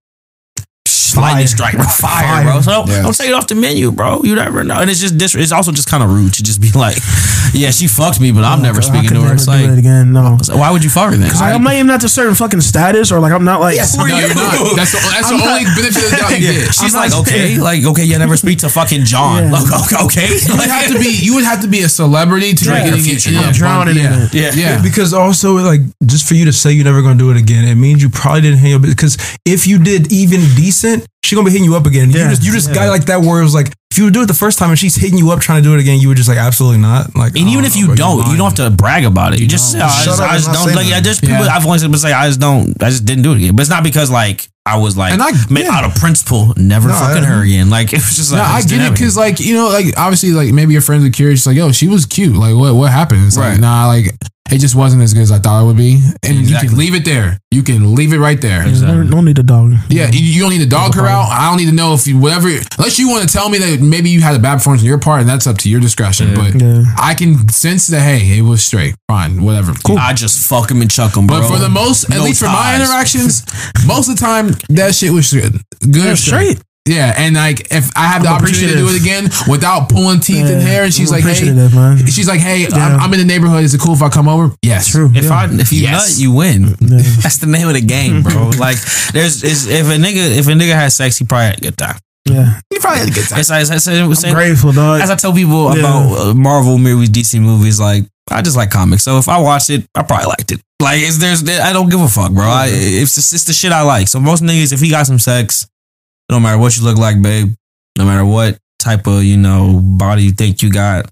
Lightning strike, bro. Fire, bro. So don't, Yes. don't take it off the menu, bro. You never know. And it's just dis- it's also just kind of rude to just be like, yeah, she fucked me, but I'm oh, never I speaking could to her. never It's do like, it again. No. so why would you fuck her then? Cause I'm not even at a certain fucking status, or like I'm not like. Who are No, you're not. That's the, that's the I'm not- only benefit of the doubt you get. She's I'm like, not okay, like, okay, you never speak to fucking John. Yeah. Like, okay, okay. You would have to be. You would have to be a celebrity to Yeah. be getting Future. Yeah, drowning in yeah. it. Yeah. yeah. Because also, like, just for you to say you're never gonna do it again, it means you probably didn't hang your because if you did even decent, she gonna be hitting you up again. Yeah, you just you just yeah. got like that where it was like if you would do it the first time and she's hitting you up trying to do it again, you would just like absolutely not. Like, And even if you bro, don't, you don't have to brag about it. You just, don't. say, oh, I Shut just, up I just don't like. Yeah, nothing. there's people. Yeah. I've only said, say I just don't. I just didn't do it again. But it's not because like I was like, And I- ma- yeah. out of principle, never No, fucking I- her again. Like it was just like No, I just get it because, like, you know, like obviously, like maybe your friends are curious, like, yo, she was cute. Like, what what happened? It's Right. like, nah, like it just wasn't as good as I thought it would be. And you can leave it there. You can leave it right there. No, no need to dog. Yeah, you- you don't need to dog her out. I don't need to know if you whatever. Unless you want to tell me that maybe you had a bad performance on your part, and that's up to your discretion. But Yeah. I can sense that hey, it was straight, fine, whatever. Cool. I just fuck him and chuck him, bro. But for the most, at No least for my interactions, most of the time that shit was good. Good straight. Yeah, and like if I have the I'm opportunity to do it again without pulling teeth and Yeah, hair, and she's I'm like, hey, man. she's like, hey, Yeah. I'm, I'm in the neighborhood. Is it cool if I come over? Yes. True. If yeah. I if you Yes. nut, you win. Yeah. That's the name of the game, bro. like there's if a nigga if a nigga has sex, he probably had a good time. Yeah, You probably had a good time. As, as, as, I'm grateful, dog. as I tell people Yeah. about uh, Marvel movies, DC movies, like I just like comics. So if I watched it, I probably liked it. Like it's there's I don't give a fuck, bro. I, it's just it's the shit I like. So most niggas, if he got some sex, it don't matter what you look like, babe. No matter what type of you know body you think you got,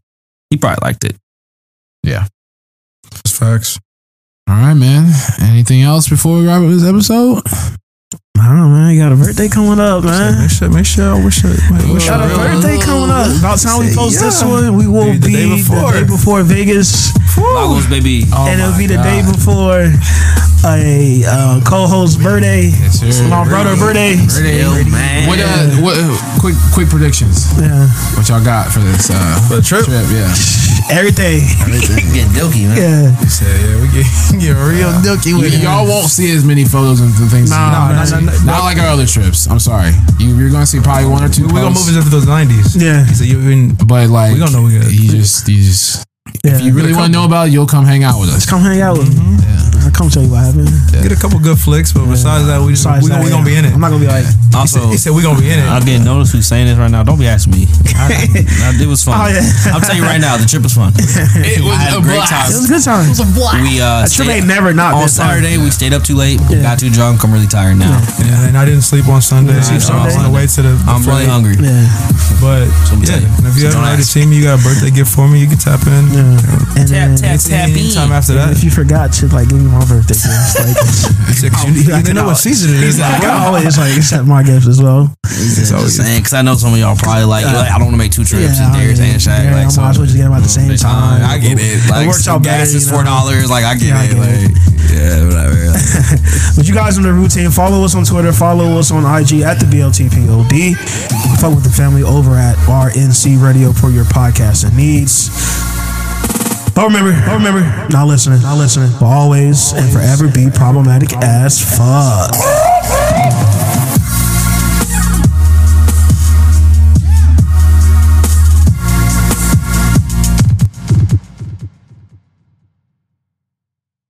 he probably liked it. Yeah, that's facts. All right, man. Anything else before we wrap up this episode? I don't know, man. You got a birthday coming up, man. Make sure, make sure, I wish I, wish Got I a really- birthday coming up. About time we Say post this one, we will Dude, the be day before. the day before Vegas, Lagos, baby. Oh and it'll my be the God. day before a uh, co-host birthday. Yes, sir. My brother birthday. Birthday. Man. What, uh, what, uh, quick, quick predictions. Yeah, What y'all got for this uh, For the trip? Yeah. Everything. Getting dookie, man. Yeah. He said, yeah, we get, get real dookie Y- with it. y'all won't see as many photos and things. Nah, not, nah, nah, nah. not like our other trips. I'm sorry. You, you're gonna see probably one or two. We're gonna move into those nineties. Yeah. He said, you even But like, We don't know we got- You just, you just. Yeah. If you really want to know about it, you'll come hang out with us. Just come hang out with me. I'll come tell you what happened. get a couple good flicks, but besides that, we just Besides we, gonna, that, we gonna be in it. I'm not gonna be like, Also, He said we gonna be in it. I'm getting noticed who's saying this right now. Don't be asking me. I, I- it was fun. Oh, yeah. I'm telling you right now, the trip was fun. It was a a great blast. it was a good time. It We uh, That trip stayed- ain't never not on been fun. Saturday. We stayed up too late. Yeah. Got too drunk. I'm really tired now. Yeah, and I didn't sleep on Sunday. sleep so I was Sunday? on the way to the, the I'm really hungry. Yeah. But yeah, and if you haven't don't already ask. seen me, you got a birthday gift for me. You can tap in. Yeah. And then, Tap, tap, Any- Anytime after that. if you forgot to like give me my birthday gift, like He said, 'cause you, you I didn't know what season it is. Like, I can always like accept my gifts as well. It's always- Just saying, because I know some of y'all probably like, like, I don't want to make two trips. Yeah, and Darius I and Shaq. yeah, like, I so, might as well just get them at the same Same time. I get it. Like, works out gas better, is four dollars. Like, I get Yeah, I it. get it. like, yeah, whatever. But you guys on the routine, follow us on Twitter, follow us on IG at the BLTPOD. Fuck with the family over at RNC Radio for your podcasting needs. But remember, but remember, not listening, not listening, but always and forever be problematic as fuck.